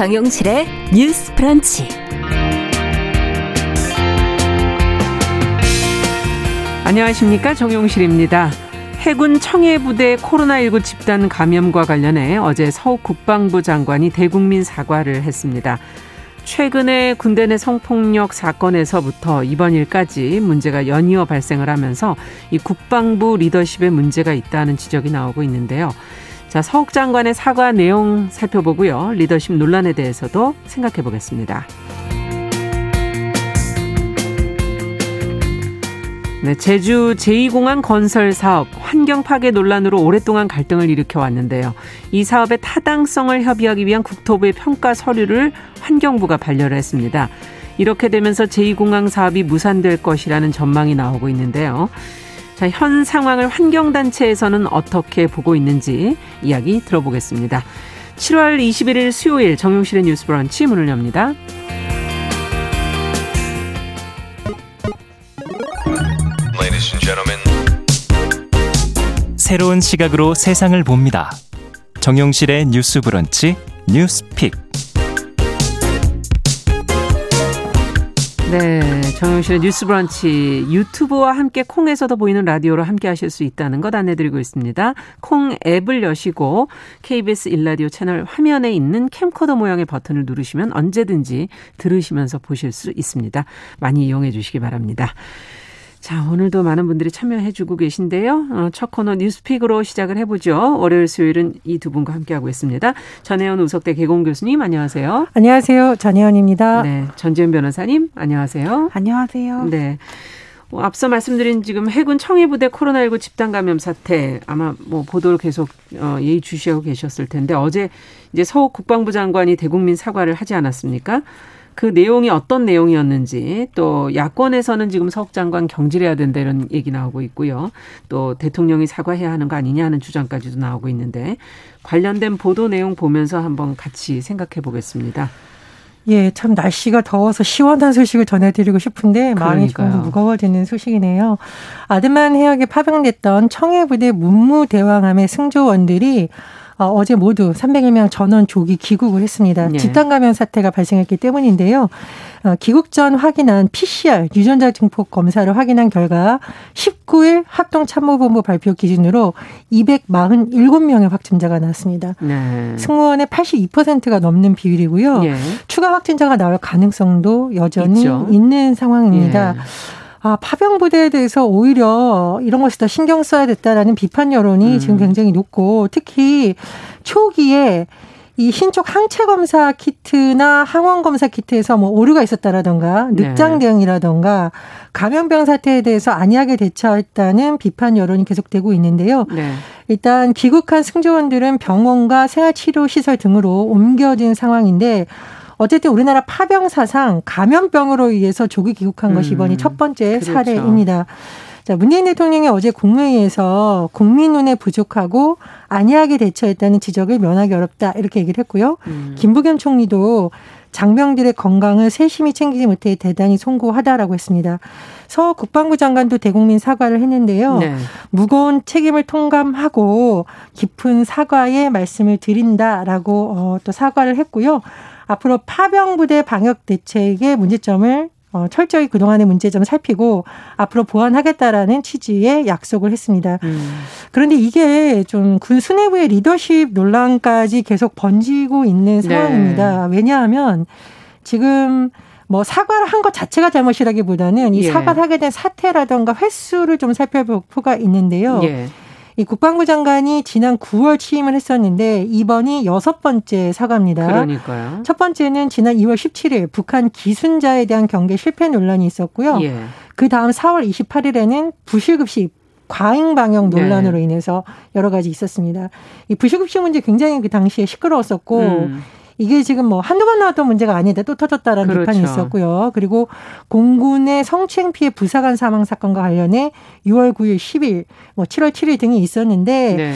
정용실의 뉴스 프런치. 안녕하십니까. 정용실입니다. 해군 청해부대 코로나19 집단 감염과 관련해 어제 서욱 국방부 장관이 대국민 사과를 했습니다. 최근에 군대 내 성폭력 사건에서부터 이번 일까지 문제가 연이어 발생을 하면서 이 국방부 리더십에 문제가 있다는 지적이 나오고 있는데요. 자, 서욱 장관의 사과 내용 살펴보고요. 리더십 논란에 대해서도 생각해 보겠습니다. 네, 제주 제2공항 건설 사업 환경 파괴 논란으로 오랫동안 갈등을 일으켜 왔는데요. 이 사업의 타당성을 협의하기 위한 국토부의 평가 서류를 환경부가 반려를 했습니다. 이렇게 되면서 제2공항 사업이 무산될 것이라는 전망이 나오고 있는데요. 자, 현 상황을 환경단체에서는 어떻게 보고 있는지 이야기 들어보겠습니다. 7월 21일 수요일 정용실의 뉴스 브런치 문을 엽니다. 새로운 시각으로 세상을 봅니다. 정용실의 뉴스 브런치 뉴스 픽. 네, 정용실의 뉴스 브런치 유튜브와 함께 콩에서도 보이는 라디오로 함께 하실 수 있다는 것 안내드리고 있습니다. 콩 앱을 여시고 KBS 일라디오 채널 화면에 있는 캠코더 모양의 버튼을 누르시면 언제든지 들으시면서 보실 수 있습니다. 많이 이용해 주시기 바랍니다. 자, 오늘도 많은 분들이 참여해주고 계신데요. 어, 첫 코너 뉴스픽으로 시작을 해보죠. 월요일, 수요일은 이 두 분과 함께하고 있습니다. 전혜연 우석대 개공 교수님, 안녕하세요. 안녕하세요. 전혜연입니다. 네. 전지현 변호사님, 안녕하세요. 안녕하세요. 네. 어, 앞서 말씀드린 지금 해군 청해부대 코로나19 집단 감염 사태 아마 뭐 보도를 계속 어, 예의 주시하고 계셨을 텐데 어제 이제 서욱 국방부 장관이 대국민 사과를 하지 않았습니까? 그 내용이 어떤 내용이었는지 또 야권에서는 지금 서욱 장관 경질해야 된다 이런 얘기 나오고 있고요. 또 대통령이 사과해야 하는 거 아니냐 하는 주장까지도 나오고 있는데 관련된 보도 내용 보면서 한번 같이 생각해 보겠습니다. 예, 참 날씨가 더워서 시원한 소식을 전해드리고 싶은데 마음이 그러니까요. 좀 무거워지는 소식이네요. 아드만 해역에 파병됐던 청해부대 문무대왕함의 승조원들이 어, 어제 모두 300여 전원 조기 귀국을 했습니다. 네. 집단 감염 사태가 발생했기 때문인데요. 어, 귀국 전 확인한 PCR 유전자 증폭 검사를 확인한 결과 19일 합동참모본부 발표 기준으로 247명의 확진자가 나왔습니다. 네. 승무원의 82%가 넘는 비율이고요. 예. 추가 확진자가 나올 가능성도 여전히 있죠. 있는 상황입니다. 예. 아, 파병 부대에 대해서 오히려 이런 것이 더 신경 써야 됐다라는 비판 여론이 음. 지금 굉장히 높고 특히 초기에 이 신촉 항체 검사 키트나 항원 검사 키트에서 뭐 오류가 있었다라던가 네. 늑장 대응이라던가 감염병 사태에 대해서 안이하게 대처했다는 비판 여론이 계속되고 있는데요. 네. 일단 귀국한 승조원들은 병원과 생활치료 시설 등으로 옮겨진 상황인데 어쨌든 우리나라 파병 사상 감염병으로 의해서 조기 귀국한 것이 음, 이번이 첫 번째 그렇죠. 사례입니다. 자, 문재인 대통령이 어제 국무회의에서 국민 눈에 부족하고 안이하게 대처했다는 지적을 면하기 어렵다 이렇게 얘기를 했고요. 음. 김부겸 총리도 장병들의 건강을 세심히 챙기지 못해 대단히 송구하다라고 했습니다. 서 국방부 장관도 대국민 사과를 했는데요. 네. 무거운 책임을 통감하고 깊은 사과의 말씀을 드린다라고 어, 또 사과를 했고요. 앞으로 파병 부대 방역 대책의 문제점을 어, 철저히 그동안의 문제점을 살피고 앞으로 보완하겠다라는 취지의 약속을 했습니다. 음. 그런데 이게 좀 군 수뇌부의 리더십 논란까지 계속 번지고 있는 네. 상황입니다. 왜냐하면 지금 뭐 사과를 한 것 자체가 잘못이라기보다는 이 예. 사과를 하게 된 사태라던가 횟수를 좀 살펴볼 필요가 있는데요. 예. 이 국방부 장관이 지난 9월 취임을 했었는데 이번이 여섯 번째 사과입니다. 그러니까요. 첫 번째는 지난 2월 17일 북한 기순자에 대한 경계 실패 논란이 있었고요. 예. 그 다음 4월 28일에는 부실급식 과잉 방역 네. 논란으로 인해서 여러 가지 있었습니다. 이 부실급식 문제 굉장히 그 당시에 시끄러웠었고 음. 이게 지금 뭐 한두 번 나왔던 문제가 아니다 또 터졌다라는 그렇죠. 비판이 있었고요. 그리고 공군의 성추행 피해 부사관 사망 사건과 관련해 6월 9일, 10일, 뭐 7월 7일 등이 있었는데 네.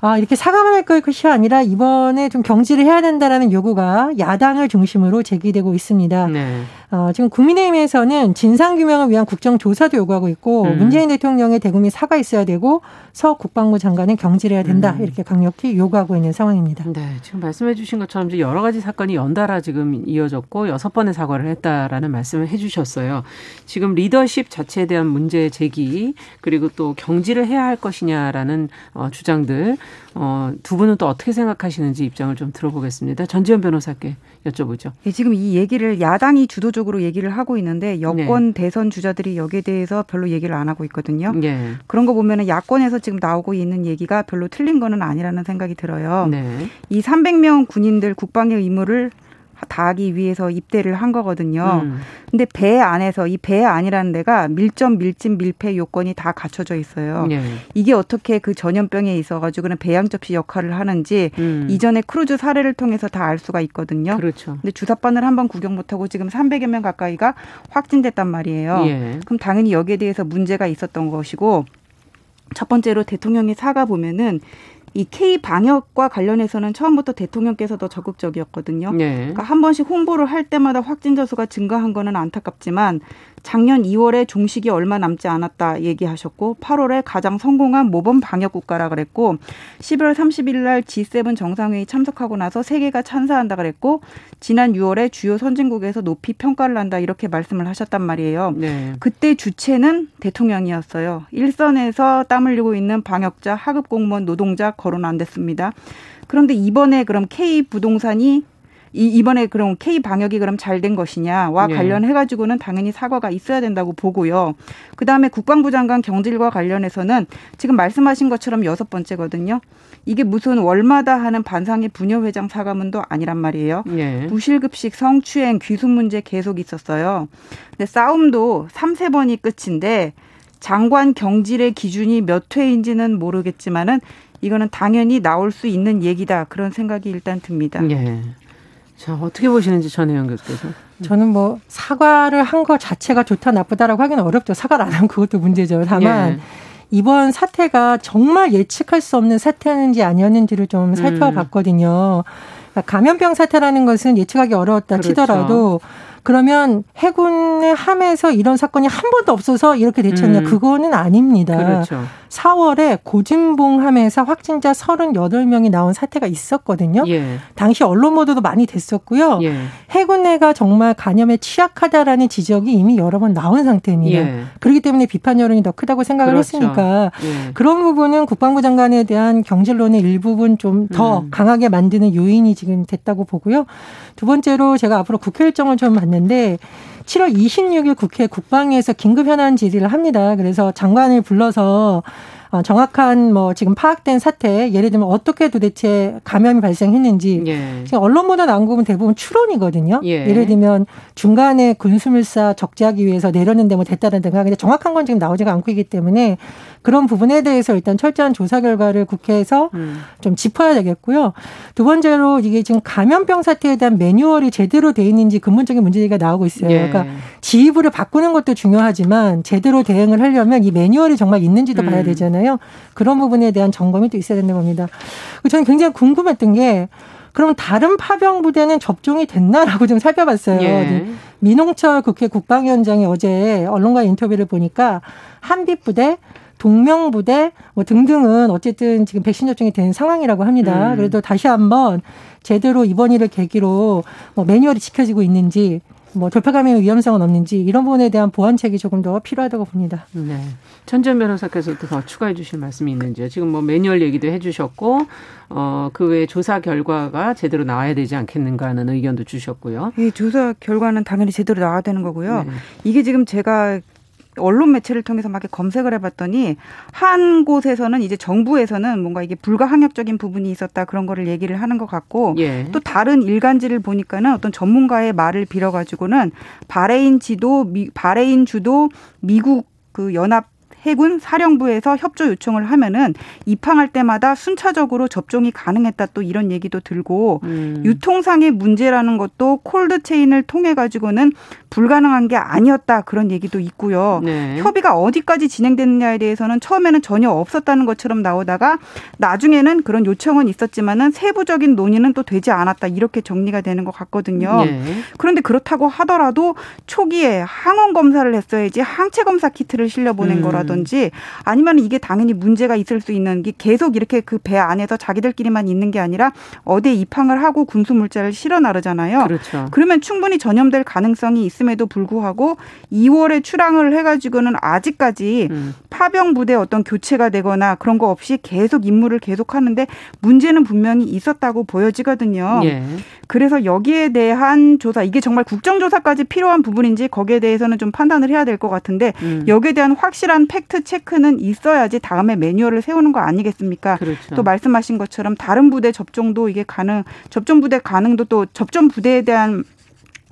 아, 이렇게 사과만 할 것이 아니라 이번에 좀 경질을 해야 된다라는 요구가 야당을 중심으로 제기되고 있습니다. 네. 어, 지금 국민의힘에서는 진상규명을 위한 국정조사도 요구하고 있고 음. 문재인 대통령의 대국민 사과 있어야 되고 서 국방부 장관은 경질해야 된다 음. 이렇게 강력히 요구하고 있는 상황입니다. 네, 지금 말씀해 주신 것처럼 이제 여러 가지 사건이 연달아 지금 이어졌고 여섯 번의 사과를 했다라는 말씀을 해 주셨어요. 지금 리더십 자체에 대한 문제 제기 그리고 또 경질을 해야 할 것이냐라는 어, 주장들 어, 두 분은 또 어떻게 생각하시는지 입장을 좀 들어보겠습니다. 전지현 변호사께 여쭤보죠. 네, 지금 이 얘기를 야당이 주도적으로 얘기를 하고 있는데 여권 네. 대선 주자들이 여기에 대해서 별로 얘기를 안 하고 있거든요. 네. 그런 거 보면은 야권에서 지금 나오고 있는 얘기가 별로 틀린 거는 아니라는 생각이 들어요. 네. 이 300명 군인들 국방의 의무를 다하기 위해서 입대를 한 거거든요. 음. 근데 배 안에서 이 배 안이라는 데가 밀점, 밀집, 밀폐 요건이 다 갖춰져 있어요. 네. 이게 어떻게 그 전염병에 있어가지고는 배양 접시 역할을 하는지 음. 이전에 크루즈 사례를 통해서 다 알 수가 있거든요. 그렇죠. 근데 주사바늘 한번 구경 못하고 지금 300여 명 가까이가 확진됐단 말이에요. 예. 그럼 당연히 여기에 대해서 문제가 있었던 것이고 첫 번째로 대통령의 사과 보면은 이 K 방역과 관련해서는 처음부터 대통령께서도 적극적이었거든요. 네. 그러니까 한 번씩 홍보를 할 때마다 확진자 수가 증가한 거는 안타깝지만 작년 2월에 종식이 얼마 남지 않았다 얘기하셨고 8월에 가장 성공한 모범 방역 국가라 그랬고 11월 30일 날 G7 정상회의 참석하고 나서 세계가 찬사한다 그랬고 지난 6월에 주요 선진국에서 높이 평가를 한다 이렇게 말씀을 하셨단 말이에요. 네. 그때 주체는 대통령이었어요. 일선에서 땀 흘리고 있는 방역자, 하급 공무원, 노동자 거론 안 됐습니다. 그런데 이번에 그럼 K 부동산이 이 이번에 그럼 K 방역이 그럼 잘 된 것이냐와 네. 관련해 가지고는 당연히 사과가 있어야 된다고 보고요. 그다음에 국방부 장관 경질과 관련해서는 지금 말씀하신 것처럼 여섯 번째거든요. 이게 무슨 월마다 하는 반상의 부녀 회장 사과문도 아니란 말이에요. 네. 부실급식 성추행 귀순 문제 계속 있었어요. 근데 싸움도 삼세 번이 끝인데 장관 경질의 기준이 몇 회인지는 모르겠지만은 이거는 당연히 나올 수 있는 얘기다 그런 생각이 일단 듭니다. 예. 자, 어떻게 보시는지 전혜영 교수께서. 저는 뭐 사과를 한것 자체가 좋다 나쁘다라고 하기는 어렵죠. 사과를 안 하면 그것도 문제죠. 다만 예. 이번 사태가 정말 예측할 수 없는 사태였는지 아니었는지를 좀 음. 살펴봤거든요. 그러니까 감염병 사태라는 것은 예측하기 어려웠다 그렇죠. 치더라도 그러면 해군의 함에서 이런 사건이 한 번도 없어서 이렇게 대처했냐? 음. 그거는 아닙니다. 그렇죠. 4월에 고진봉 함에서 확진자 38명이 나온 사태가 있었거든요. 예. 당시 언론 보도도 많이 됐었고요. 예. 해군 내가 정말 간염에 취약하다라는 지적이 이미 여러 번 나온 상태입니다. 예. 그렇기 때문에 비판 여론이 더 크다고 생각을 그렇죠. 했으니까 예. 그런 부분은 국방부 장관에 대한 경질론의 일부분 좀더 음. 강하게 만드는 요인이 지금 됐다고 보고요. 두 번째로 제가 앞으로 국회 일정을 좀 봤는데 7월 26일 국회 국방위에서 긴급 현안 질의를 합니다. 그래서 장관을 불러서 어, 정확한 뭐 지금 파악된 사태 예를 들면 어떻게 도대체 감염이 발생했는지 예. 지금 언론 보도 나온 부분 대부분 추론이거든요. 예. 를 들면 중간에 군수물사 적재하기 위해서 내렸는데 뭐 됐다든가 근데 정확한 건 지금 나오지가 않고 있기 때문에 그런 부분에 대해서 일단 철저한 조사 결과를 국회에서 음. 좀 짚어야 되겠고요. 두 번째로 이게 지금 감염병 사태에 대한 매뉴얼이 제대로 돼 있는지 근본적인 문제가 나오고 있어요. 예. 그러니까 지휘부를 바꾸는 것도 중요하지만 제대로 대응을 하려면 이 매뉴얼이 정말 있는지도 음. 봐야 되잖아요. 그런 부분에 대한 점검이 또 있어야 된다고 봅니다. 저는 굉장히 궁금했던 게 그럼 다른 파병 부대는 접종이 됐나라고 좀 살펴봤어요. 예. 민홍철 국회 국방위원장이 어제 언론과 인터뷰를 보니까 한빛 부대 동명부대 뭐 등등은 어쨌든 지금 백신 접종이 된 상황이라고 합니다. 음. 그래도 다시 한번 제대로 이번 일을 계기로 뭐 매뉴얼이 지켜지고 있는지 뭐 돌파 감염의 위험성은 없는지 이런 부분에 대한 보완책이 조금 더 필요하다고 봅니다. 네. 천전 변호사께서 더 추가해 주실 말씀이 있는지요? 지금 뭐 매뉴얼 얘기도 해 주셨고 어, 그 외에 조사 결과가 제대로 나와야 되지 않겠는가 하는 의견도 주셨고요. 이 조사 결과는 당연히 제대로 나와야 되는 거고요. 네. 이게 지금 제가 언론 매체를 통해서 막 검색을 해봤더니 한 곳에서는 이제 정부에서는 뭔가 이게 불가항력적인 부분이 있었다 그런 거를 얘기를 하는 것 같고 예. 또 다른 일간지를 보니까는 어떤 전문가의 말을 빌어가지고는 바레인 지도 미, 바레인 주도 미국 그 연합 해군 사령부에서 협조 요청을 하면은 입항할 때마다 순차적으로 접종이 가능했다 또 이런 얘기도 들고 음. 유통상의 문제라는 것도 콜드 체인을 통해 가지고는 불가능한 게 아니었다 그런 얘기도 있고요. 네. 협의가 어디까지 진행됐느냐에 대해서는 처음에는 전혀 없었다는 것처럼 나오다가 나중에는 그런 요청은 있었지만은 세부적인 논의는 또 되지 않았다 이렇게 정리가 되는 것 같거든요. 네. 그런데 그렇다고 하더라도 초기에 항원 검사를 했어야지 항체 검사 키트를 실려 보낸 음. 거라 든지 아니면 이게 당연히 문제가 있을 수 있는 게 계속 이렇게 그 배 안에서 자기들끼리만 있는 게 아니라 어디에 입항을 하고 군수 물자를 실어 나르잖아요. 그렇죠. 그러면 충분히 전염될 가능성이 있음에도 불구하고 2월에 출항을 해가지고는 아직까지 음. 파병 부대 어떤 교체가 되거나 그런 거 없이 계속 임무를 계속하는데 문제는 분명히 있었다고 보여지거든요. 예. 그래서 여기에 대한 조사 이게 정말 국정조사까지 필요한 부분인지 거기에 대해서는 좀 판단을 해야 될 것 같은데 음. 여기에 대한 확실한 팩트 체크는 있어야지 다음에 매뉴얼을 세우는 거 아니겠습니까? 그렇죠. 또 말씀하신 것처럼 다른 부대 접종도 이게 가능 접종 부대 가능도 또 접종 부대에 대한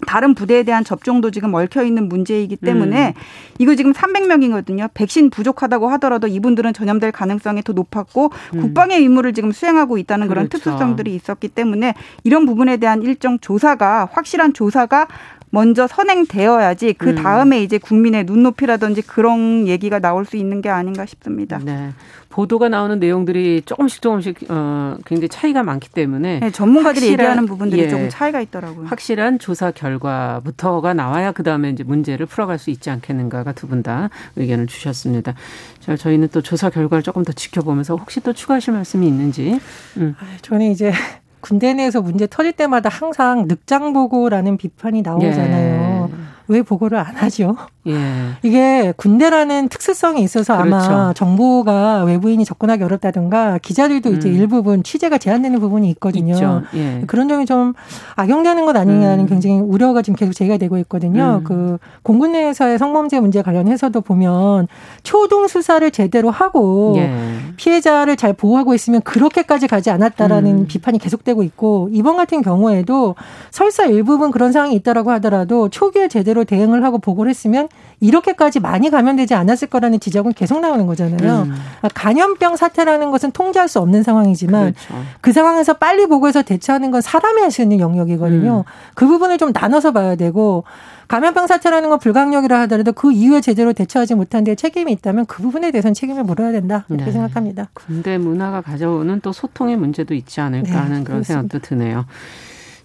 다른 부대에 대한 접종도 지금 얽혀 있는 문제이기 때문에 음. 이거 지금 300명이거든요. 백신 부족하다고 하더라도 이분들은 전염될 가능성이 더 높았고 음. 국방의 임무를 지금 수행하고 있다는 그렇죠. 그런 특수성들이 있었기 때문에 이런 부분에 대한 일정 조사가 확실한 조사가 먼저 선행되어야지 그 음. 다음에 음. 이제 국민의 눈높이라든지 그런 얘기가 나올 수 있는 게 아닌가 싶습니다. 네. 보도가 나오는 내용들이 조금씩 조금씩 어, 굉장히 차이가 많기 때문에 네, 전문가들이 확실한, 얘기하는 부분들이 예, 조금 차이가 있더라고요. 확실한 조사 결과부터가 나와야 그 다음에 이제 문제를 풀어갈 수 있지 않겠는가가 두 분 다 의견을 주셨습니다. 자, 저희는 또 조사 결과를 조금 더 지켜보면서 혹시 또 추가하실 말씀이 있는지. 음. 저는 이제 군대 내에서 문제 터질 때마다 항상 늑장 보고라는 비판이 나오잖아요. 예. 왜 보고를 안 하죠? 예. 이게 군대라는 특수성이 있어서 그렇죠. 아마 정보가 외부인이 접근하기 어렵다든가 기자들도 음. 이제 일부분 취재가 제한되는 부분이 있거든요. 예. 그런 점이 좀 악용되는 것 아니냐는 음. 굉장히 우려가 지금 계속 제기가 되고 있거든요. 음. 그 공군 내에서의 성범죄 문제 관련해서도 보면 초동 수사를 제대로 하고 예. 피해자를 잘 보호하고 있으면 그렇게까지 가지 않았다라는 음. 비판이 계속되고 있고 이번 같은 경우에도 설사 일부분 그런 상황이 있다라고 하더라도 초기에 제대로 대응을 하고 보고를 했으면 이렇게까지 많이 감염되지 않았을 거라는 지적은 계속 나오는 거잖아요. 음. 그러니까 감염병 사태라는 것은 통제할 수 없는 상황이지만 그렇죠. 그 상황에서 빨리 보고해서 대처하는 건 사람이 할 수 있는 영역이거든요. 음. 그 부분을 좀 나눠서 봐야 되고 감염병 사태라는 건 불강력이라 하더라도 그 이후에 제대로 대처하지 못한 데 책임이 있다면 그 부분에 대해서는 책임을 물어야 된다 이렇게 네. 생각합니다. 군대 문화가 가져오는 또 소통의 문제도 있지 않을까 네, 하는 그런 그렇습니다. 생각도 드네요.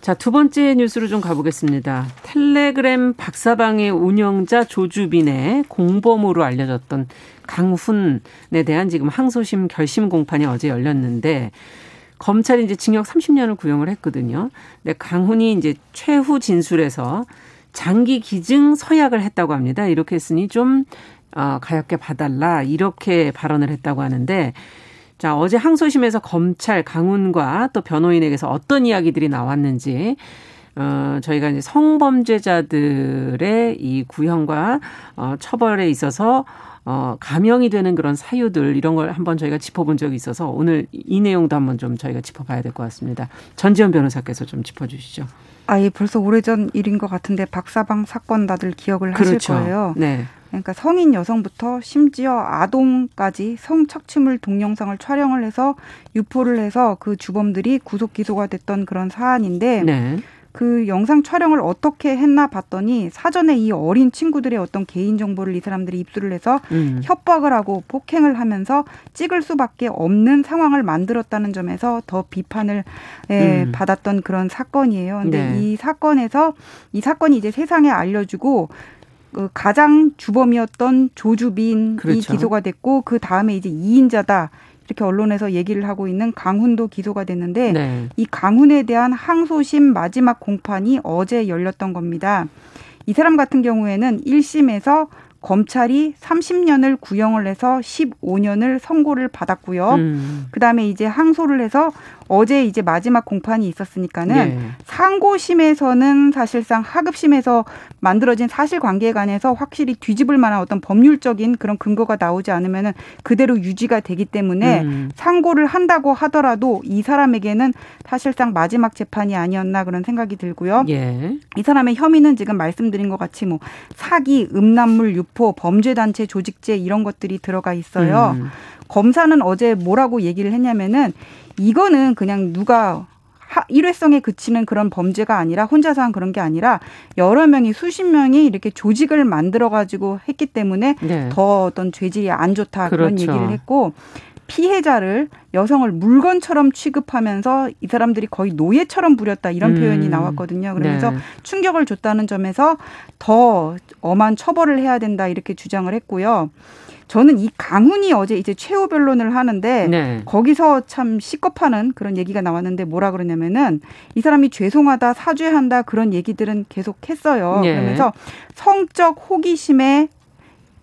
자, 두 번째 뉴스로 좀 가보겠습니다. 텔레그램 박사방의 운영자 조주빈의 공범으로 알려졌던 강훈에 대한 지금 항소심 결심 공판이 어제 열렸는데 검찰이 이제 징역 30년을 구형을 했거든요. 근데 강훈이 이제 최후 진술에서 장기 기증 서약을 했다고 합니다. 이렇게 했으니 좀 어, 가볍게 봐달라 이렇게 발언을 했다고 하는데 자, 어제 항소심에서 검찰 강훈과 또 변호인에게서 어떤 이야기들이 나왔는지 어, 저희가 이제 성범죄자들의 이 구형과 어, 처벌에 있어서 어, 감형이 되는 그런 사유들 이런 걸 한번 저희가 짚어본 적이 있어서 오늘 이 내용도 한번 좀 저희가 짚어봐야 될 것 같습니다. 전지현 변호사께서 좀 짚어주시죠. 아, 예, 벌써 오래전 일인 것 같은데 박사방 사건 다들 기억을 그렇죠. 하실 거예요. 네. 그러니까 성인 여성부터 심지어 아동까지 성착취물 동영상을 촬영을 해서 유포를 해서 그 주범들이 구속 기소가 됐던 그런 사안인데 네. 그 영상 촬영을 어떻게 했나 봤더니 사전에 이 어린 친구들의 어떤 개인 정보를 이 사람들이 입수를 해서 음. 협박을 하고 폭행을 하면서 찍을 수밖에 없는 상황을 만들었다는 점에서 더 비판을 예, 음. 받았던 그런 사건이에요. 근데 네. 이 사건에서 이 사건이 이제 세상에 알려주고 그 가장 주범이었던 조주빈이 그렇죠. 기소가 됐고 그 다음에 이제 2인자다. 이렇게 언론에서 얘기를 하고 있는 강훈도 기소가 됐는데 네. 이 강훈에 대한 항소심 마지막 공판이 어제 열렸던 겁니다. 이 사람 같은 경우에는 1심에서 검찰이 30년을 구형을 해서 15년을 선고를 받았고요. 음. 그다음에 이제 항소를 해서 어제 이제 마지막 공판이 있었으니까는 네. 상고심에서는 사실상 하급심에서 만들어진 사실관계에 관해서 확실히 뒤집을 만한 어떤 법률적인 그런 근거가 나오지 않으면은 그대로 유지가 되기 때문에 음. 상고를 한다고 하더라도 이 사람에게는 사실상 마지막 재판이 아니었나 그런 생각이 들고요. 예. 이 사람의 혐의는 지금 말씀드린 것 같이 뭐 사기, 음란물 유포 유포, 범죄단체 조직죄 이런 것들이 들어가 있어요. 음. 검사는 어제 뭐라고 얘기를 했냐면은 이거는 그냥 누가 일회성에 그치는 그런 범죄가 아니라 혼자서 한 그런 게 아니라 여러 명이 수십 명이 이렇게 조직을 만들어 가지고 했기 때문에 네. 더 어떤 죄질이 안 좋다 그렇죠. 그런 얘기를 했고 피해자를 여성을 물건처럼 취급하면서 이 사람들이 거의 노예처럼 부렸다 이런 음. 표현이 나왔거든요. 그러면서 네. 충격을 줬다는 점에서 더 엄한 처벌을 해야 된다 이렇게 주장을 했고요. 저는 이 강훈이 어제 이제 최후 변론을 하는데 네. 거기서 참 시겁하는 그런 얘기가 나왔는데 뭐라 그러냐면은 이 사람이 죄송하다 사죄한다 그런 얘기들은 계속 했어요. 네. 그러면서 성적 호기심에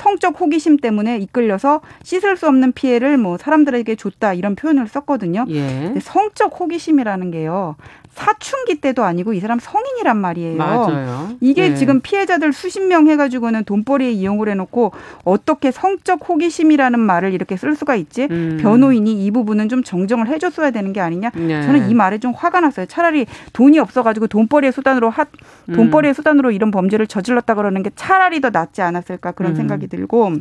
성적 호기심 때문에 이끌려서 씻을 수 없는 피해를 뭐 사람들에게 줬다 이런 표현을 썼거든요. 예. 근데 성적 호기심이라는 게요. 사춘기 때도 아니고 이 사람 성인이란 말이에요. 맞아요. 이게 네. 지금 피해자들 수십 명 해가지고는 돈벌이에 이용을 해놓고 어떻게 성적 호기심이라는 말을 이렇게 쓸 수가 있지? 음. 변호인이 이 부분은 좀 정정을 해줬어야 되는 게 아니냐? 네. 저는 이 말에 좀 화가 났어요. 차라리 돈이 없어가지고 돈벌이의 수단으로 하, 돈벌이의 음. 수단으로 이런 범죄를 저질렀다 그러는 게 차라리 더 낫지 않았을까 그런 음. 생각이 들고.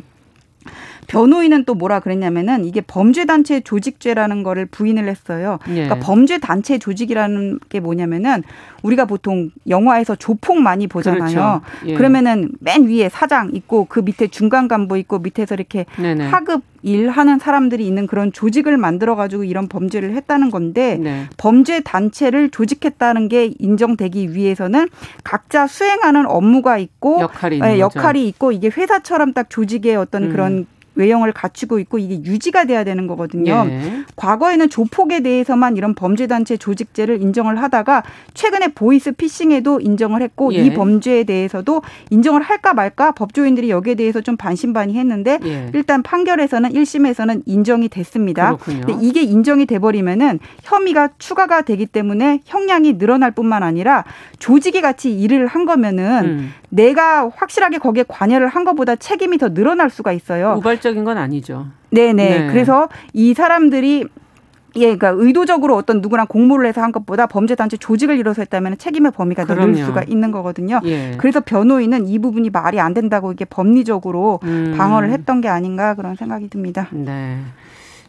변호인은 또 뭐라 그랬냐면은 이게 범죄 단체 조직죄라는 거를 부인을 했어요. 예. 그러니까 범죄 단체 조직이라는 게 뭐냐면은 우리가 보통 영화에서 조폭 많이 보잖아요. 그렇죠. 예. 그러면은 맨 위에 사장 있고 그 밑에 중간 간부 있고 밑에서 이렇게 네네. 하급 일하는 사람들이 있는 그런 조직을 만들어 가지고 이런 범죄를 했다는 건데 네. 범죄 단체를 조직했다는 게 인정되기 위해서는 각자 수행하는 업무가 있고 역할이, 네, 역할이 있고 이게 회사처럼 딱 조직의 어떤 음. 그런 외형을 갖추고 있고 이게 유지가 돼야 되는 거거든요. 예. 과거에는 조폭에 대해서만 이런 범죄 단체 조직죄를 인정을 하다가 최근에 보이스 피싱에도 인정을 했고 예. 이 범죄에 대해서도 인정을 할까 말까 법조인들이 여기에 대해서 좀 반신반의했는데 예. 일단 판결에서는 1심에서는 인정이 됐습니다. 근데 이게 인정이 돼 버리면은 혐의가 추가가 되기 때문에 형량이 늘어날 뿐만 아니라 조직이 같이 일을 한 거면은 음. 내가 확실하게 거기에 관여를 한 것보다 책임이 더 늘어날 수가 있어요. 우발적인 건 아니죠. 네네. 네. 그래서 이 사람들이 예, 그러니까 의도적으로 어떤 누구랑 공모를 해서 한 것보다 범죄 단체 조직을 이뤄서 했다면 책임의 범위가 늘 수가 있는 거거든요. 예. 그래서 변호인은 이 부분이 말이 안 된다고 이게 법리적으로 음. 방어를 했던 게 아닌가 그런 생각이 듭니다. 네.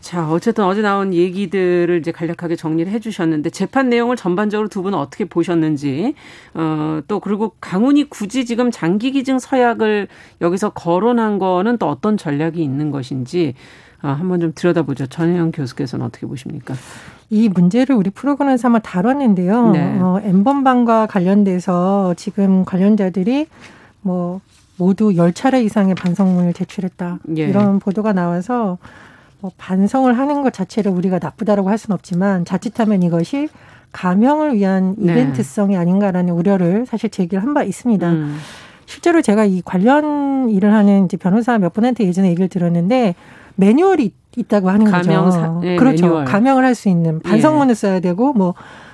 자, 어쨌든 어제 나온 얘기들을 이제 간략하게 정리를 해 주셨는데 재판 내용을 전반적으로 두 분은 어떻게 보셨는지 어, 또 그리고 강훈이 굳이 지금 장기 기증 서약을 여기서 거론한 거는 또 어떤 전략이 있는 것인지 어, 한번 좀 들여다보죠. 전혜영 교수께서는 어떻게 보십니까? 이 문제를 우리 프로그램에서 한번 다뤘는데요. 네. 어, 엠번방과 관련돼서 지금 관련자들이 뭐 모두 열차례 이상의 반성문을 제출했다. 예. 이런 보도가 나와서 뭐 반성을 하는 것 자체를 우리가 나쁘다라고 할 수는 없지만 자칫하면 이것이 감형을 위한 네. 이벤트성이 아닌가라는 우려를 사실 제기를 한 바 있습니다. 음. 실제로 제가 이 관련 일을 하는 이제 변호사 몇 분한테 예전에 얘기를 들었는데 매뉴얼이 있다고 하는 감형사, 거죠. 네, 그렇죠. 매뉴얼. 감형을 할 수 있는 반성문을 예. 써야 되고 뭐뭐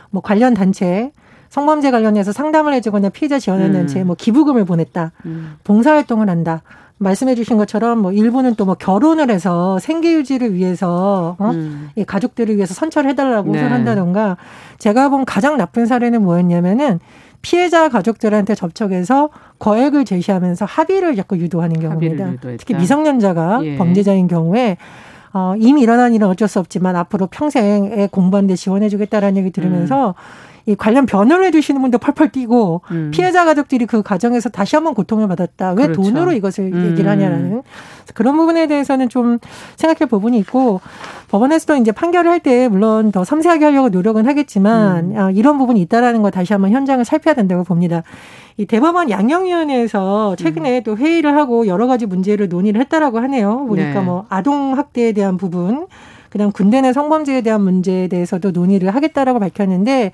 뭐 관련 단체 성범죄 관련해서 상담을 해주거나 피해자 지원하는 음. 단체 뭐 기부금을 보냈다, 음. 봉사활동을 한다. 말씀해 주신 것처럼 뭐 일부는 또 뭐 결혼을 해서 생계 유지를 위해서 어? 음. 이 가족들을 위해서 선처를 해달라고 네. 호소한다던가 제가 본 가장 나쁜 사례는 뭐였냐면은 피해자 가족들한테 접촉해서 거액을 제시하면서 합의를 자꾸 유도하는 경우입니다. 특히 미성년자가 예. 범죄자인 경우에 어, 이미 일어난 일은 어쩔 수 없지만 앞으로 평생에 공부하는데 지원해주겠다라는 얘기 들으면서 음. 이 관련 변호를 해주시는 분도 펄펄 뛰고 음. 피해자 가족들이 그 과정에서 다시 한번 고통을 받았다. 왜 그렇죠. 돈으로 이것을 음. 얘기를 하냐라는 그런 부분에 대해서는 좀 생각할 부분이 있고 법원에서도 이제 판결을 할 때 물론 더 섬세하게 하려고 노력은 하겠지만 음. 아, 이런 부분이 있다라는 거 다시 한번 현장을 살펴야 된다고 봅니다. 이 대법원 양형위원회에서 최근에 음. 또 회의를 하고 여러 가지 문제를 논의를 했다라고 하네요. 보니까 네. 뭐 아동 학대에 대한 부분 그다음 군대 내 성범죄에 대한 문제에 대해서도 논의를 하겠다라고 밝혔는데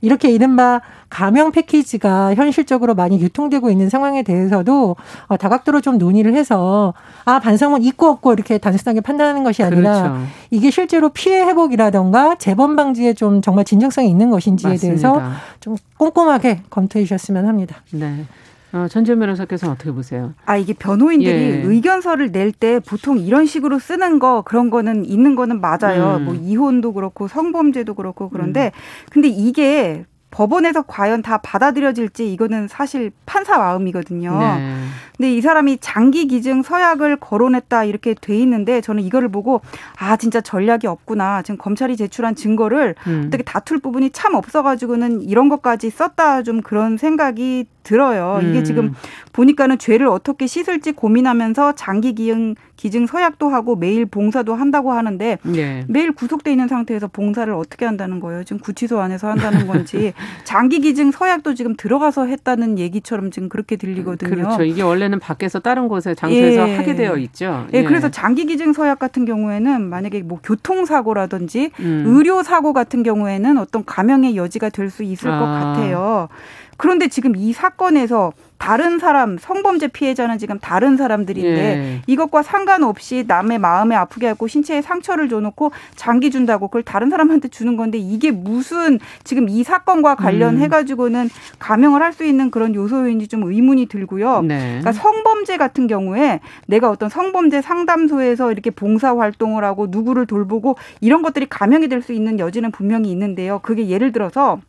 이렇게 이른바 감형 패키지가 현실적으로 많이 유통되고 있는 상황에 대해서도 어, 다각도로 좀 논의를 해서 아 반성은 있고 없고 이렇게 단순하게 판단하는 것이 아니라 그렇죠. 이게 실제로 피해 회복이라던가 재범 방지에 좀 정말 진정성이 있는 것인지에 맞습니다. 대해서 좀 꼼꼼하게 검토해 주셨으면 합니다. 네. 어, 전지현 변호사께서는 어떻게 보세요? 아 이게 변호인들이 예. 의견서를 낼 때 보통 이런 식으로 쓰는 거 그런 거는 있는 거는 맞아요. 음. 뭐 이혼도 그렇고 성범죄도 그렇고 그런데 음. 근데 이게 법원에서 과연 다 받아들여질지 이거는 사실 판사 마음이거든요. 네. 근데 이 사람이 장기 기증 서약을 거론했다 이렇게 돼 있는데 저는 이거를 보고 아 진짜 전략이 없구나. 지금 검찰이 제출한 증거를 음. 어떻게 다툴 부분이 참 없어가지고는 이런 것까지 썼다 좀 그런 생각이 들어요. 이게 음. 지금 보니까는 죄를 어떻게 씻을지 고민하면서 장기 기증 기증 서약도 하고 매일 봉사도 한다고 하는데 네. 매일 구속돼 있는 상태에서 봉사를 어떻게 한다는 거예요? 지금 구치소 안에서 한다는 건지 장기 기증 서약도 지금 들어가서 했다는 얘기처럼 지금 그렇게 들리거든요. 그렇죠. 이게 원래는 밖에서 다른 곳에 장소에서 예. 하게 되어 있죠. 예. 예. 그래서 장기 기증 서약 같은 경우에는 만약에 뭐 교통사고라든지 음. 의료 사고 같은 경우에는 어떤 감형의 여지가 될 수 있을 아. 것 같아요. 그런데 지금 이 사건에서 다른 사람 성범죄 피해자는 지금 다른 사람들인데 예. 이것과 상관없이 남의 마음에 아프게 하고 신체에 상처를 줘놓고 장기 준다고 그걸 다른 사람한테 주는 건데 이게 무슨 지금 이 사건과 관련해 음. 가지고는 감형을 할 수 있는 그런 요소인지 좀 의문이 들고요. 네. 그러니까 성범죄 같은 경우에 내가 어떤 성범죄 상담소에서 이렇게 봉사 활동을 하고 누구를 돌보고 이런 것들이 감형이 될 수 있는 여지는 분명히 있는데요. 그게 예를 들어서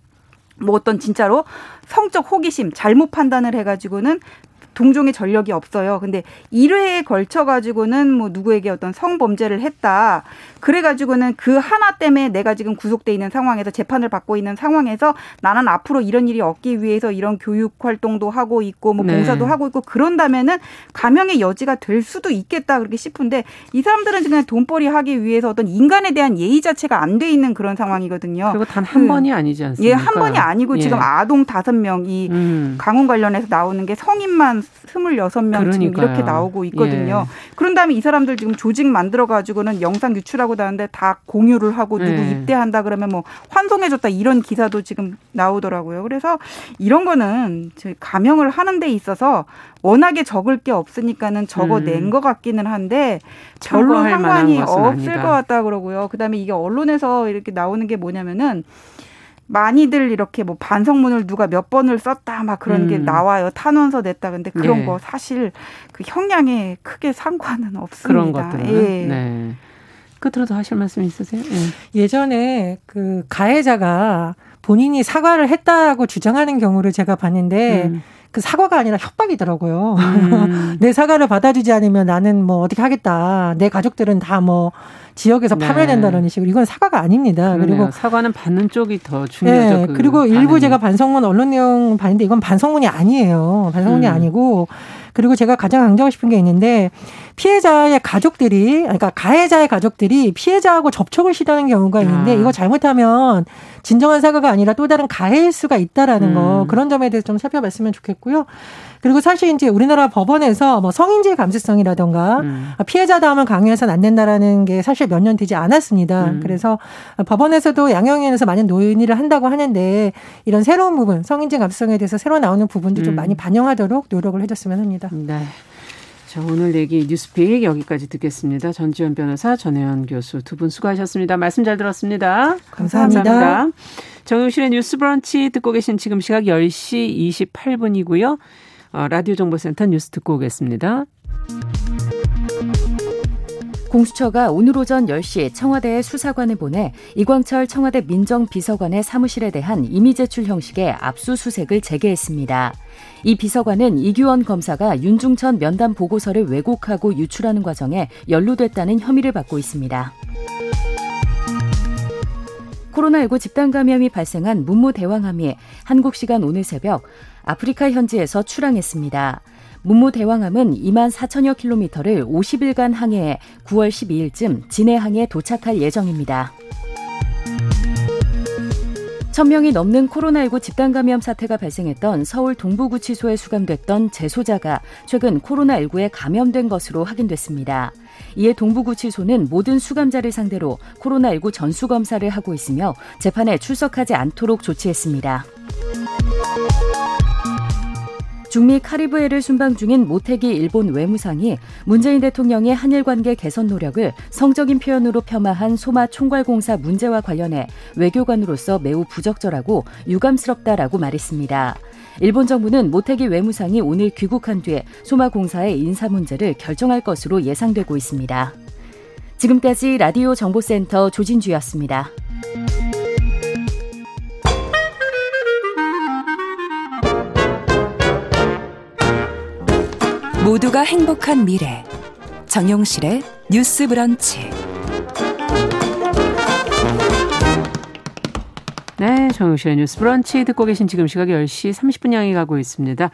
뭐 어떤 진짜로 성적 호기심, 잘못 판단을 해가지고는 동종의 전력이 없어요. 근데 1회에 걸쳐 가지고는 뭐 누구에게 어떤 성범죄를 했다. 그래 가지고는 그 하나 때문에 내가 지금 구속돼 있는 상황에서 재판을 받고 있는 상황에서 나는 앞으로 이런 일이 없기 위해서 이런 교육 활동도 하고 있고 뭐 네. 봉사도 하고 있고 그런다면은 감형의 여지가 될 수도 있겠다 그렇게 싶은데 이 사람들은 그냥 돈벌이 하기 위해서 어떤 인간에 대한 예의 자체가 안 돼 있는 그런 상황이거든요. 그리고 단한 그, 번이 아니지 않습니까? 예, 한 번이 아니고 예. 지금 아동 다섯 명이 음. 강원 관련해서 나오는 게 성인만 스물여섯 명 지금 이렇게 나오고 있거든요. 예. 그런 다음에 이 사람들 지금 조직 만들어 가지고는 영상 유출하고 다는데 다 공유를 하고 누구 예. 입대한다 그러면 뭐 환송해줬다 이런 기사도 지금 나오더라고요. 그래서 이런 거는 감형을 하는 데 있어서 워낙에 적을 게 없으니까는 적어낸 음. 것 같기는 한데 별로 상관이 없을 아니다. 것 같다 그러고요. 그다음에 이게 언론에서 이렇게 나오는 게 뭐냐면은 많이들 이렇게 뭐 반성문을 누가 몇 번을 썼다 막 그런 음. 게 나와요. 탄원서 냈다. 근데 그런 네. 거 사실 그 형량에 크게 상관은 없습니다. 그런 것들 예. 네. 끝으로 도 하실 말씀 있으세요? 예. 예전에 그 가해자가 본인이 사과를 했다고 주장하는 경우를 제가 봤는데 음. 그 사과가 아니라 협박이더라고요. 음. 내 사과를 받아주지 않으면 나는 뭐 어떻게 하겠다. 내 가족들은 다 뭐 지역에서 네. 파멸된다는 식으로 이건 사과가 아닙니다. 그러네요. 그리고 사과는 받는 쪽이 더 중요하죠. 네. 그 그리고 일부 반응이. 제가 반성문 언론 내용 봤는데 이건 반성문이 아니에요. 반성문이 음. 아니고 그리고 제가 가장 강조하고 싶은 게 있는데 피해자의 가족들이 그러니까 가해자의 가족들이 피해자하고 접촉을 시도하는 경우가 있는데 아. 이거 잘못하면 진정한 사과가 아니라 또 다른 가해일 수가 있다라는 음. 거 그런 점에 대해서 좀 살펴봤으면 좋겠고요. 그리고 사실 이제 우리나라 법원에서 뭐 성인지 감수성이라던가 음. 피해자다움을 강요해서는 안 된다라는 게 사실 몇 년 되지 않았습니다. 음. 그래서 법원에서도 양형위원회에서 많은 논의를 한다고 하는데 이런 새로운 부분 성인지 감수성에 대해서 새로 나오는 부분도 음. 좀 많이 반영하도록 노력을 해줬으면 합니다. 네. 자, 오늘 얘기 뉴스픽 여기까지 듣겠습니다. 전지현 변호사, 전혜연 교수 두 분 수고하셨습니다. 말씀 잘 들었습니다. 감사합니다. 감사합니다. 정용실의 뉴스 브런치 듣고 계신 지금 시각 10시 28분이고요. 어, 라디오 정보센터 뉴스 듣고 오겠습니다. 공수처가 오늘 오전 10시 청와대에 수사관을 보내 이광철 청와대 민정비서관의 사무실에 대한 이미 제출 형식의 압수수색을 재개했습니다. 이 비서관은 이규원 검사가 윤중천 면담 보고서를 왜곡하고 유출하는 과정에 연루됐다는 혐의를 받고 있습니다. 코로나19 집단 감염이 발생한 문무 대왕함이 한국 시간 오늘 새벽 아프리카 현지에서 출항했습니다. 문무 대왕함은 2만 4천여 킬로미터를 50일간 항해해 9월 12일쯤 진해항에 도착할 예정입니다. 1000명이 넘는 코로나19 집단 감염 사태가 발생했던 서울 동부구치소에 수감됐던 재소자가 최근 코로나19에 감염된 것으로 확인됐습니다. 이에 동부구치소는 모든 수감자를 상대로 코로나19 전수검사를 하고 있으며 재판에 출석하지 않도록 조치했습니다. 중미 카리브해를 순방 중인 모태기 일본 외무상이 문재인 대통령의 한일 관계 개선 노력을 성적인 표현으로 폄하한 소마 총괄공사 문제와 관련해 외교관으로서 매우 부적절하고 유감스럽다라고 말했습니다. 일본 정부는 모태기 외무상이 오늘 귀국한 뒤에 소마 공사의 인사 문제를 결정할 것으로 예상되고 있습니다. 지금까지 라디오 정보센터 조진주였습니다. 모두가 행복한 미래 정용실의 뉴스 브런치 네, 정용실의 뉴스 브런치 듣고 계신 지금 시각 10시 30분 향해 가고 있습니다.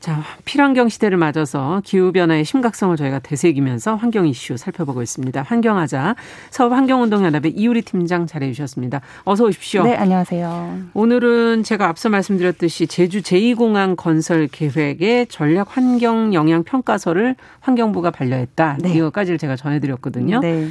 자, 필환경 시대를 맞아서 기후변화의 심각성을 저희가 되새기면서 환경 이슈 살펴보고 있습니다. 환경하자 서울환경운동연합의 이유리 팀장 잘해주셨습니다. 어서 오십시오. 네, 안녕하세요. 오늘은 제가 앞서 말씀드렸듯이 제주 제2공항 건설 계획의 전략 환경 영향 평가서를 환경부가 반려했다. 네. 이거까지를 제가 전해드렸거든요. 네.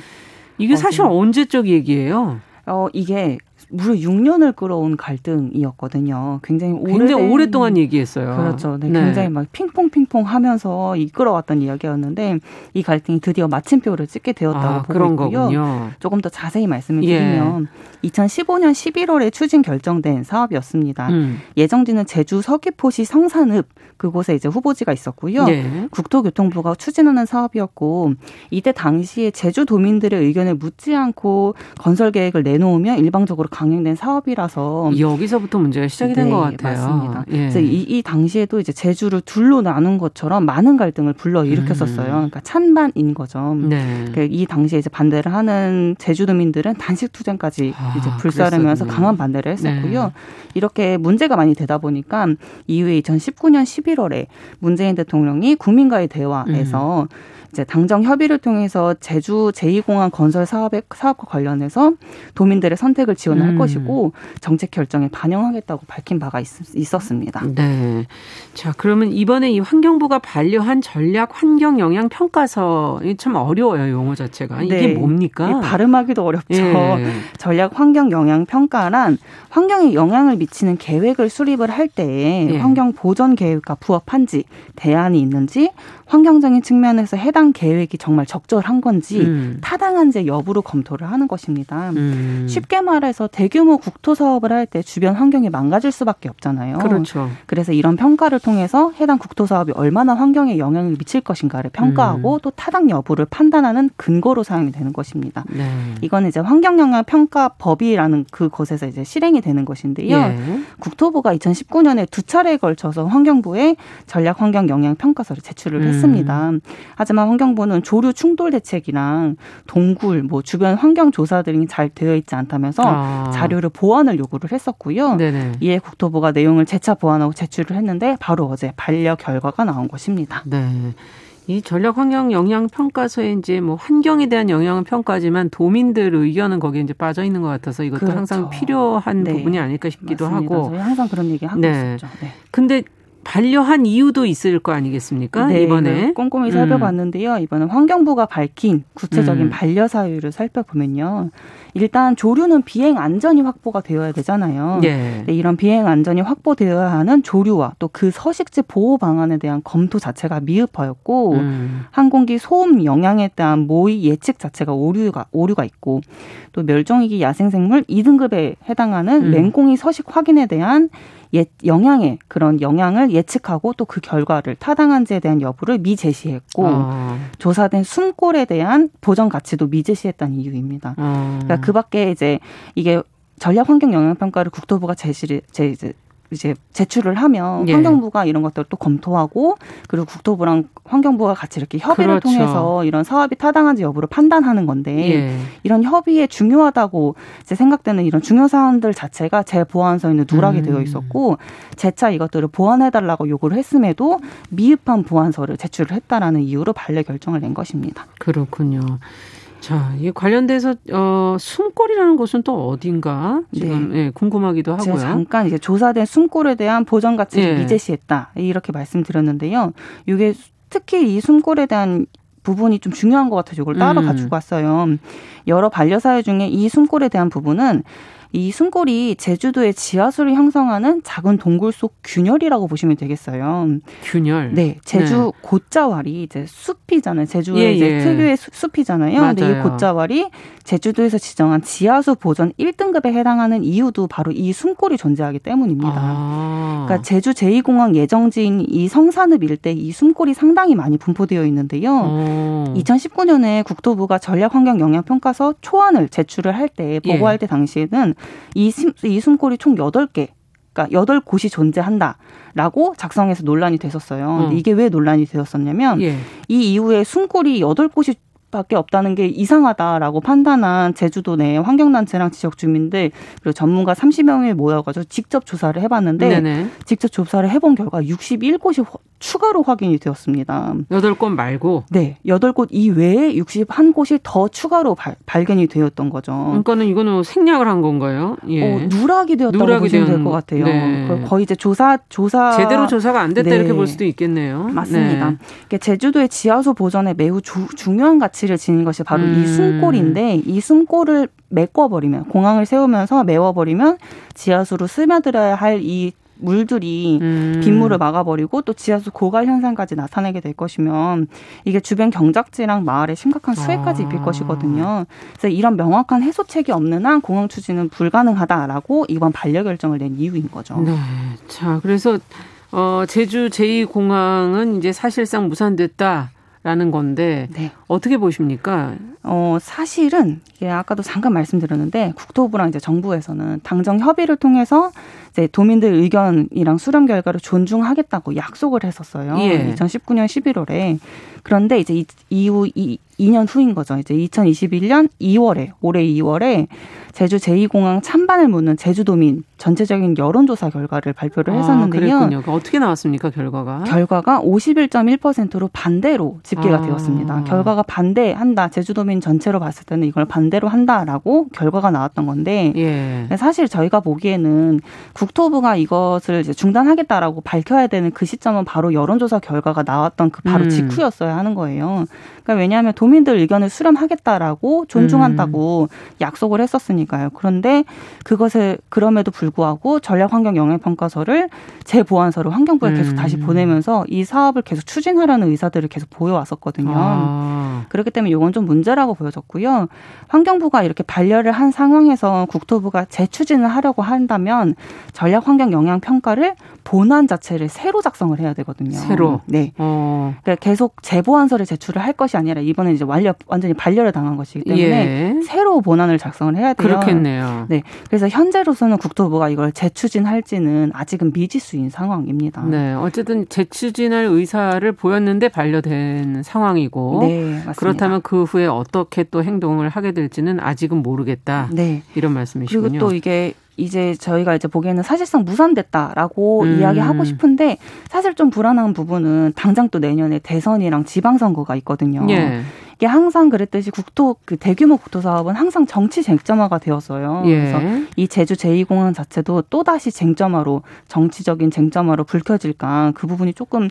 이게 사실 어, 언제적 얘기예요? 어, 이게 무려 6년을 끌어온 갈등이었거든요. 굉장히 오래 굉장히 오랫동안 얘기했어요. 그렇죠. 네, 네. 굉장히 막 핑퐁 핑퐁 하면서 이끌어왔던 이야기였는데 이 갈등이 드디어 마침표를 찍게 되었다고 아, 보고 그런 있고요. 거군요. 조금 더 자세히 말씀을 예. 드리면 예. 2015년 11월에 추진 결정된 사업이었습니다. 음. 예정지는 제주 서귀포시 성산읍 그곳에 이제 후보지가 있었고요. 네. 국토교통부가 추진하는 사업이었고 이때 당시에 제주 도민들의 의견을 묻지 않고 건설 계획을 내놓으면 일방적으로 강행된 사업이라서 여기서부터 문제가 시작이 네, 된것 같아요. 맞습니다. 예. 그래서 이, 이, 당시에도 이제 제주를 둘로 나눈 것처럼 많은 갈등을 불러 일으켰었어요. 음. 그러니까 찬반인 거죠. 네. 그러니까 이 당시에 이제 반대를 하는 제주도민들은 단식 투쟁까지 아, 이제 불사르면서 강한 반대를 했었고요. 네. 이렇게 문제가 많이 되다 보니까 이후에 2019년 11월에 문재인 대통령이 국민과의 대화에서 음. 이제 당정 협의를 통해서 제주 제2공항 건설 사업에 사업과 관련해서 도민들의 선택을 지원할 음. 것이고 정책 결정에 반영하겠다고 밝힌 바가 있, 었습니다 네. 자, 그러면 이번에 이 환경부가 반려한 전략 환경 영향 평가서 참 어려워요, 용어 자체가. 이게 네. 뭡니까? 발음하기도 어렵죠. 예. 전략 환경 영향 평가란 환경에 영향을 미치는 계획을 수립을 할 때에 예. 환경 보전 계획과 부합한지 대안이 있는지 환경적인 측면에서 해당 계획이 정말 적절한 건지 음. 타당한지 여부를 검토를 하는 것입니다. 음. 쉽게 말해서 대규모 국토 사업을 할 때 주변 환경이 망가질 수밖에 없잖아요. 그렇죠. 그래서 이런 평가를 통해서 해당 국토 사업이 얼마나 환경에 영향을 미칠 것인가를 평가하고 음. 또 타당 여부를 판단하는 근거로 사용이 되는 것입니다. 네. 이거는 이제 환경 영향 평가 법이라는 그곳에서 이제 실행이 되는 것인데요. 예. 국토부가 2019년에 두 차례에 걸쳐서 환경부에 전략 환경 영향 평가서를 제출을 했습니다. 했습니다. 하지만 환경부는 조류 충돌 대책이랑 동굴, 뭐 주변 환경 조사 등이 잘 되어 있지 않다면서 아. 자료를 보완을 요구를 했었고요. 네네. 이에 국토부가 내용을 재차 보완하고 제출을 했는데 바로 어제 반려 결과가 나온 것입니다. 네. 이 전략 환경 영향 평가서에 이제 뭐 환경에 대한 영향은 평가지만 도민들 의견은 거기에 이제 빠져 있는 것 같아서 이것도 그렇죠. 항상 필요한 네. 부분이 아닐까 싶기도 맞습니다. 하고. 항상 그런 얘기 하고 네. 있었죠. 네. 근데 반려한 이유도 있을 거 아니겠습니까? 네, 이번에 꼼꼼히 살펴봤는데요. 음. 이번에 환경부가 밝힌 구체적인 음. 반려 사유를 살펴보면요. 일단 조류는 비행 안전이 확보가 되어야 되잖아요. 예. 네, 이런 비행 안전이 확보되어야 하는 조류와 또 그 서식지 보호 방안에 대한 검토 자체가 미흡하였고 음. 항공기 소음 영향에 대한 모의 예측 자체가 오류가 오류가 있고 또 멸종위기 야생생물 2등급에 해당하는 음. 맹꽁이 서식 확인에 대한 예, 영향의 그런 영향을 예측하고 또 그 결과를 타당한지에 대한 여부를 미제시했고 어. 조사된 숨골에 대한 보전 가치도 미제시했다는 이유입니다. 어. 그러니까 그밖에 이제 이게 전략 환경 영향 평가를 국토부가 제시를 제 이제 제출을 하면 예. 환경부가 이런 것들을 또 검토하고 그리고 국토부랑 환경부가 같이 이렇게 협의를 그렇죠. 통해서 이런 사업이 타당한지 여부를 판단하는 건데 예. 이런 협의에 중요하다고 이제 생각되는 이런 중요 사안들 자체가 제 보완서에는 누락이 음. 되어 있었고 재차 이것들을 보완해달라고 요구를 했음에도 미흡한 보완서를 제출을 했다라는 이유로 반려 결정을 낸 것입니다. 그렇군요. 자, 이 관련돼서 어 숨골이라는 곳은 또 어딘가 지금 네. 예, 궁금하기도 하고요. 잠깐 이제 조사된 숨골에 대한 보전 가치를 예. 미제시했다 이렇게 말씀드렸는데요. 이게 특히 이 숨골에 대한 부분이 좀 중요한 것 같아서 이걸 따로 음. 가지고 왔어요. 여러 반려사회 중에 이 숨골에 대한 부분은 이 숨골이 제주도의 지하수를 형성하는 작은 동굴 속 균열이라고 보시면 되겠어요. 균열. 네, 제주 네. 곶자왈이 이제 숲이잖아요. 제주의 예, 이제 예. 특유의 숲이잖아요. 맞아요. 근데 이 곶자왈이 제주도에서 지정한 지하수 보전 1등급에 해당하는 이유도 바로 이 숨골이 존재하기 때문입니다. 아. 그러니까 제주 제2공항 예정지인 이 성산읍 일대 이 숨골이 상당히 많이 분포되어 있는데요. 어. 2019년에 국토부가 전략환경 영향평가서 초안을 제출을 할 때 보고할 예. 때 당시에는 이, 이 숨골이 총 8개 그러니까 여덟 곳이 존재한다라고 작성해서 논란이 됐었어요. 어. 이게 왜 논란이 되었었냐면 예. 이 이후에 숨골이 여덟 곳이 밖에 없다는 게 이상하다라고 판단한 제주도 내 환경단체랑 지역 주민들 그리고 전문가 30명이 모여가지고 직접 조사를 해봤는데 네네. 직접 조사를 해본 결과 61곳이 추가로 확인이 되었습니다. 8곳 말고? 네. 8곳 이외에 61곳이 더 추가로 발, 발견이 되었던 거죠. 그러니까는 이거는 생략을 한 건가요? 예. 어, 누락이 되었다고 누락이 보시면 될 것 같아요. 네. 거의 이제 조사, 조사. 제대로 조사가 안 됐다 네. 이렇게 볼 수도 있겠네요. 맞습니다. 네. 제주도의 지하수 보전에 매우 주, 중요한 가치 를 지닌 것이 바로 음. 이 숨골인데 이 숨골을 메꿔버리면 공항을 세우면서 메워버리면 지하수로 스며들어야 할 이 물들이 음. 빗물을 막아버리고 또 지하수 고갈 현상까지 나타내게 될 것이면 이게 주변 경작지랑 마을에 심각한 수해까지 입힐 아. 것이거든요. 그래서 이런 명확한 해소책이 없는 한 공항 추진은 불가능하다라고 이번 반려 결정을 낸 이유인 거죠. 네. 자, 그래서 어 제주 제2공항은 이제 사실상 무산됐다. 라는 건데 네. 어떻게 보십니까? 어 사실은 이게 아까도 잠깐 말씀드렸는데 국토부랑 이제 정부에서는 당정 협의를 통해서 이제 도민들 의견이랑 수렴 결과를 존중하겠다고 약속을 했었어요. 예. 2019년 11월에 그런데 이제 이, 이후 이 2년 후인 거죠. 이제 2021년 2월에 올해 2월에 제주 제2공항 찬반을 묻는 제주도민 전체적인 여론조사 결과를 발표를 아, 했었는데요. 아, 그랬군요. 어떻게 나왔습니까, 결과가? 결과가 51.1%로 반대로 집계가 아. 되었습니다. 결과가 반대한다. 제주도민 전체로 봤을 때는 이걸 반대로 한다라고 결과가 나왔던 건데 예. 사실 저희가 보기에는 국토부가 이것을 이제 중단하겠다라고 밝혀야 되는 그 시점은 바로 여론조사 결과가 나왔던 그 바로 음. 직후였어야 하는 거예요. 그러니까 왜냐하면 도민들 의견을 수렴하겠다라고 존중한다고 음. 약속을 했었으니까요. 그런데 그것을 그럼에도 불구하고 전략환경 영향평가서를 재보완서를 환경부에 음. 계속 다시 음. 보내면서 이 사업을 계속 추진하려는 의사들을 계속 보여왔었거든요. 아. 그렇기 때문에 이건 좀 문제라고 보여졌고요. 환경부가 이렇게 반려를 한 상황에서 국토부가 재추진을 하려고 한다면 전략 환경 영향 평가를 본안 자체를 새로 작성을 해야 되거든요. 새로. 네. 어. 그러니까 계속 재보완서를 제출을 할 것이 아니라 이번에 이제 완료 완전히 반려를 당한 것이기 때문에 예. 새로 본안을 작성을 해야 돼요. 그렇겠네요. 네. 그래서 현재로서는 국토부가 이걸 재추진할지는 아직은 미지수인 상황입니다. 네. 어쨌든 재추진할 의사를 보였는데 반려된 상황이고 네, 맞습니다. 그렇다면 그 후에 어떻게 또 행동을 하게 될지는 아직은 모르겠다. 네. 이런 말씀이시군요. 그리고 또 이게 이제 저희가 이제 보기에는 사실상 무산됐다라고 음. 이야기하고 싶은데 사실 좀 불안한 부분은 당장 또 내년에 대선이랑 지방선거가 있거든요. 예. 이게 항상 그랬듯이 국토 그 대규모 국토 사업은 항상 정치 쟁점화가 되었어요. 예. 그래서 이 제주 제2공항 자체도 또 다시 쟁점화로 정치적인 쟁점화로 불켜질까 그 부분이 조금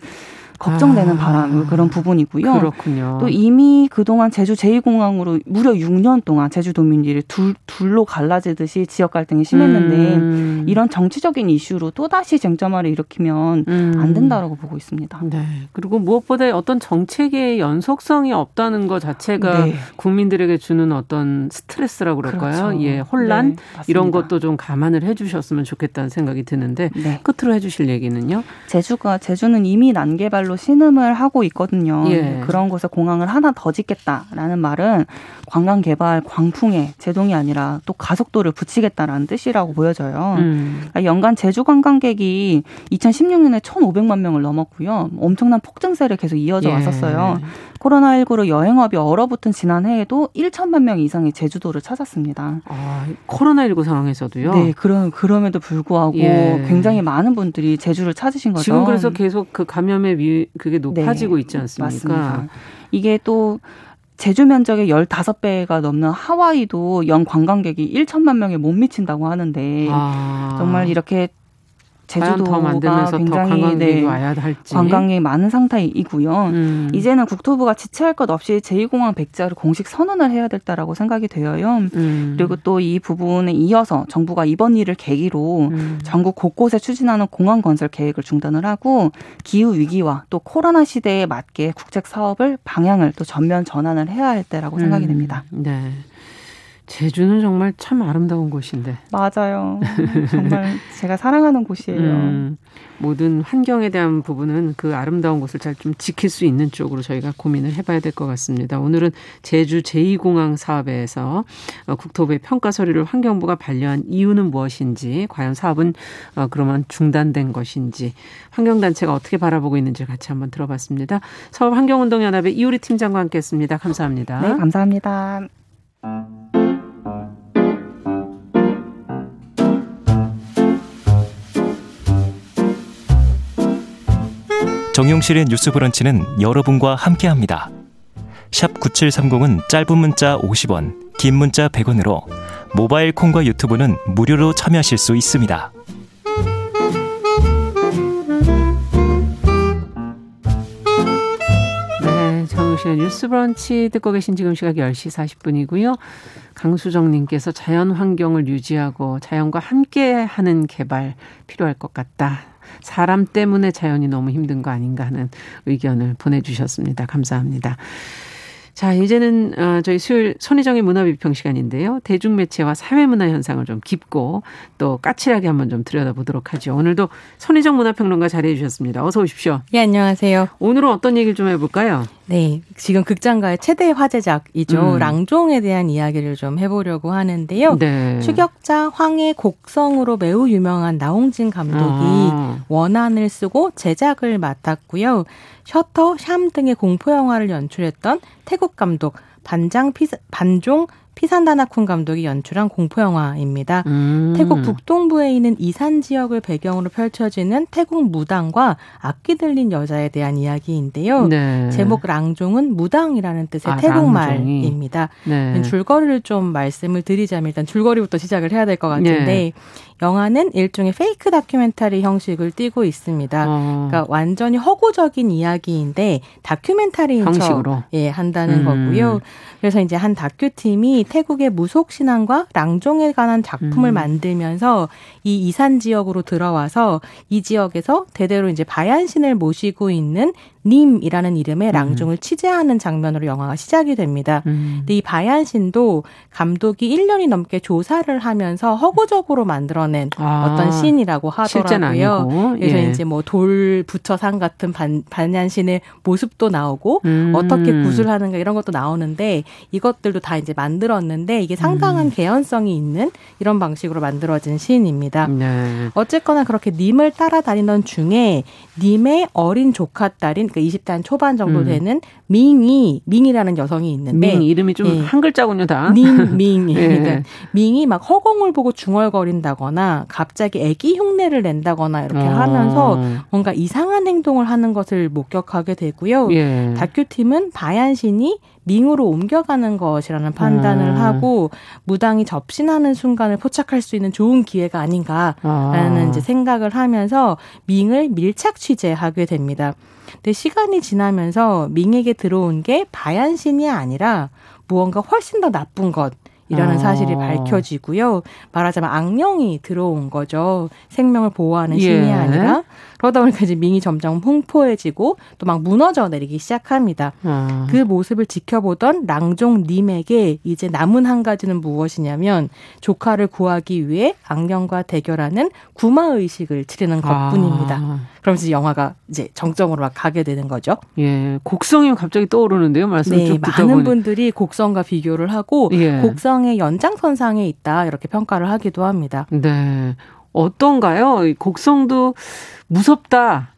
걱정되는 아, 바람 그런 부분이고요. 그렇군요. 또 이미 그동안 제주 제2공항으로 무려 6년 동안 제주도민들이 둘, 둘로 갈라지듯이 지역 갈등이 심했는데 음. 이런 정치적인 이슈로 또다시 쟁점화를 일으키면 음. 안 된다라고 보고 있습니다. 네. 그리고 무엇보다 어떤 정책의 연속성이 없다는 것 자체가 네. 국민들에게 주는 어떤 스트레스라고 그럴까요? 그렇죠. 예, 혼란 네, 이런 것도 좀 감안을 해 주셨으면 좋겠다는 생각이 드는데 네. 끝으로 해 주실 얘기는요? 제주가 제주는 이미 난개발 걸로 신음을 하고 있거든요. 예. 그런 곳에 공항을 하나 더 짓겠다라는 말은 관광 개발 광풍에 제동이 아니라 또 가속도를 붙이겠다라는 뜻이라고 보여져요. 음. 그러니까 연간 제주 관광객이 2016년에 1,500만 명을 넘었고요. 엄청난 폭증세를 계속 이어져 예. 왔었어요. 코로나19로 여행업이 얼어붙은 지난해에도 1천만 명 이상이 제주도를 찾았습니다. 아, 코로나19 상황에서도요? 네, 그럼, 그럼에도 불구하고 예. 굉장히 많은 분들이 제주를 찾으신 거죠. 지금 그래서 계속 그 감염의 위, 그게 높아지고 네, 있지 않습니까? 맞습니다. 이게 또 제주 면적의 15배가 넘는 하와이도 연 관광객이 1천만 명에 못 미친다고 하는데 아. 정말 이렇게 제주도가 굉장히 네. 관광객이 많은 상태이고요. 음. 이제는 국토부가 지체할 것 없이 제2공항 백자를 공식 선언을 해야 될다라고 생각이 되어요. 음. 그리고 또 이 부분에 이어서 정부가 이번 일을 계기로 음. 전국 곳곳에 추진하는 공항 건설 계획을 중단을 하고 기후 위기와 또 코로나 시대에 맞게 국책 사업을 방향을 또 전면 전환을 해야 할 때라고 생각이 음. 됩니다. 네. 제주는 정말 참 아름다운 곳인데. 맞아요. 정말 제가 사랑하는 곳이에요. 음, 모든 환경에 대한 부분은 그 아름다운 곳을 잘 좀 지킬 수 있는 쪽으로 저희가 고민을 해봐야 될 것 같습니다. 오늘은 제주 제2공항 사업에서 어, 국토부의 평가 서류를 환경부가 반려한 이유는 무엇인지, 과연 사업은 어, 그러면 중단된 것인지, 환경단체가 어떻게 바라보고 있는지 같이 한번 들어봤습니다. 서울환경운동연합의 이우리 팀장과 함께했습니다. 감사합니다. 네, 감사합니다. 정용실의 뉴스 브런치는 여러분과 함께합니다. 샵 9730은 짧은 문자 50원, 긴 문자 100원으로 모바일 콩과 유튜브는 무료로 참여하실 수 있습니다. 네, 정용실의 뉴스 브런치 듣고 계신 지금 시각 10시 40분이고요. 강수정님께서 자연 환경을 유지하고 자연과 함께하는 개발 필요할 것 같다. 사람 때문에 자연이 너무 힘든 거 아닌가 하는 의견을 보내주셨습니다. 감사합니다. 자, 이제는 어, 저희 수요일 손희정의 문화비평 시간인데요. 대중매체와 사회문화 현상을 좀 깊고 또 까칠하게 한번 좀 들여다보도록 하죠. 오늘도 손희정 문화평론가 자리해 주셨습니다. 어서 오십시오. 네, 안녕하세요. 오늘은 어떤 얘기를 좀 해볼까요? 네, 지금 극장가의 최대 화제작이죠. 음. 랑종에 대한 이야기를 좀 해보려고 하는데요. 네. 추격자 황해 곡성으로 매우 유명한 나홍진 감독이 아. 원안을 쓰고 제작을 맡았고요. 셔터, 샴 등의 공포 영화를 연출했던 태국 감독 반장 피, 반종 피산다나쿤 감독이 연출한 공포 영화입니다. 음. 태국 북동부에 있는 이산 지역을 배경으로 펼쳐지는 태국 무당과 악귀 들린 여자에 대한 이야기인데요. 네. 제목 랑종은 무당이라는 뜻의 아, 태국말입니다. 네. 줄거리를 좀 말씀을 드리자면 일단 줄거리부터 시작을 해야 될 것 같은데 네. 영화는 일종의 페이크 다큐멘터리 형식을 띠고 있습니다. 어. 그러니까 완전히 허구적인 이야기인데 다큐멘터리인 형식으로 척, 예, 한다는 음. 거고요. 그래서 이제 한 다큐 팀이 태국의 무속 신앙과 랑종에 관한 작품을 음. 만들면서 이 이산 지역으로 들어와서 이 지역에서 대대로 이제 바얀신을 모시고 있는 님이라는 이름의 음. 랑종을 음. 취재하는 장면으로 영화가 시작이 됩니다. 음. 근데 이 바얀 신도 감독이 1년이 넘게 조사를 하면서 허구적으로 만들어낸 아, 어떤 신이라고 하더라고요. 그래서 예. 이제 뭐 돌 부처상 같은 반, 반얀 신의 모습도 나오고 음. 어떻게 구슬하는가 이런 것도 나오는데 이것들도 다 이제 만들었는데 이게 상당한 음. 개연성이 있는 이런 방식으로 만들어진 신입니다. 네. 어쨌거나 그렇게 님을 따라다니던 중에 님의 어린 조카 딸인 그 20대 초반 정도 음. 되는 밍이 밍이라는 여성이 있는데 밍 이름이 좀한 예. 글자군요 다. 님 밍. 예. 그러니까 밍이 막 허공을 보고 중얼거린다거나 갑자기 아기 흉내를 낸다거나 이렇게 어. 하면서 뭔가 이상한 행동을 하는 것을 목격하게 되고요. 예. 다큐 팀은 바얀 신이 밍으로 옮겨가는 것이라는 판단을 음. 하고 무당이 접신하는 순간을 포착할 수 있는 좋은 기회가 아닌가라는 아. 이제 생각을 하면서 밍을 밀착 취재하게 됩니다. 근데 시간이 지나면서 밍에게 들어온 게 바얀신이 아니라 무언가 훨씬 더 나쁜 것. 이라는 아. 사실이 밝혀지고요. 말하자면 악령이 들어온 거죠. 생명을 보호하는 신이 예. 아니라 그러다 보니까 이제 밍이 점점 풍포해지고 또 막 무너져 내리기 시작합니다. 아. 그 모습을 지켜보던 랑종님에게 이제 남은 한 가지는 무엇이냐면 조카를 구하기 위해 악령과 대결하는 구마 의식을 치르는 것뿐입니다. 아. 그러면서 영화가 이제 정점으로 막 가게 되는 거죠. 예, 곡성이 갑자기 떠오르는데요, 말씀 네, 쭉 듣다 많은 분들이 곡성과 비교를 하고 예. 곡성의 연장선상에 있다 이렇게 평가를 하기도 합니다. 네, 어떤가요? 곡성도 무섭다.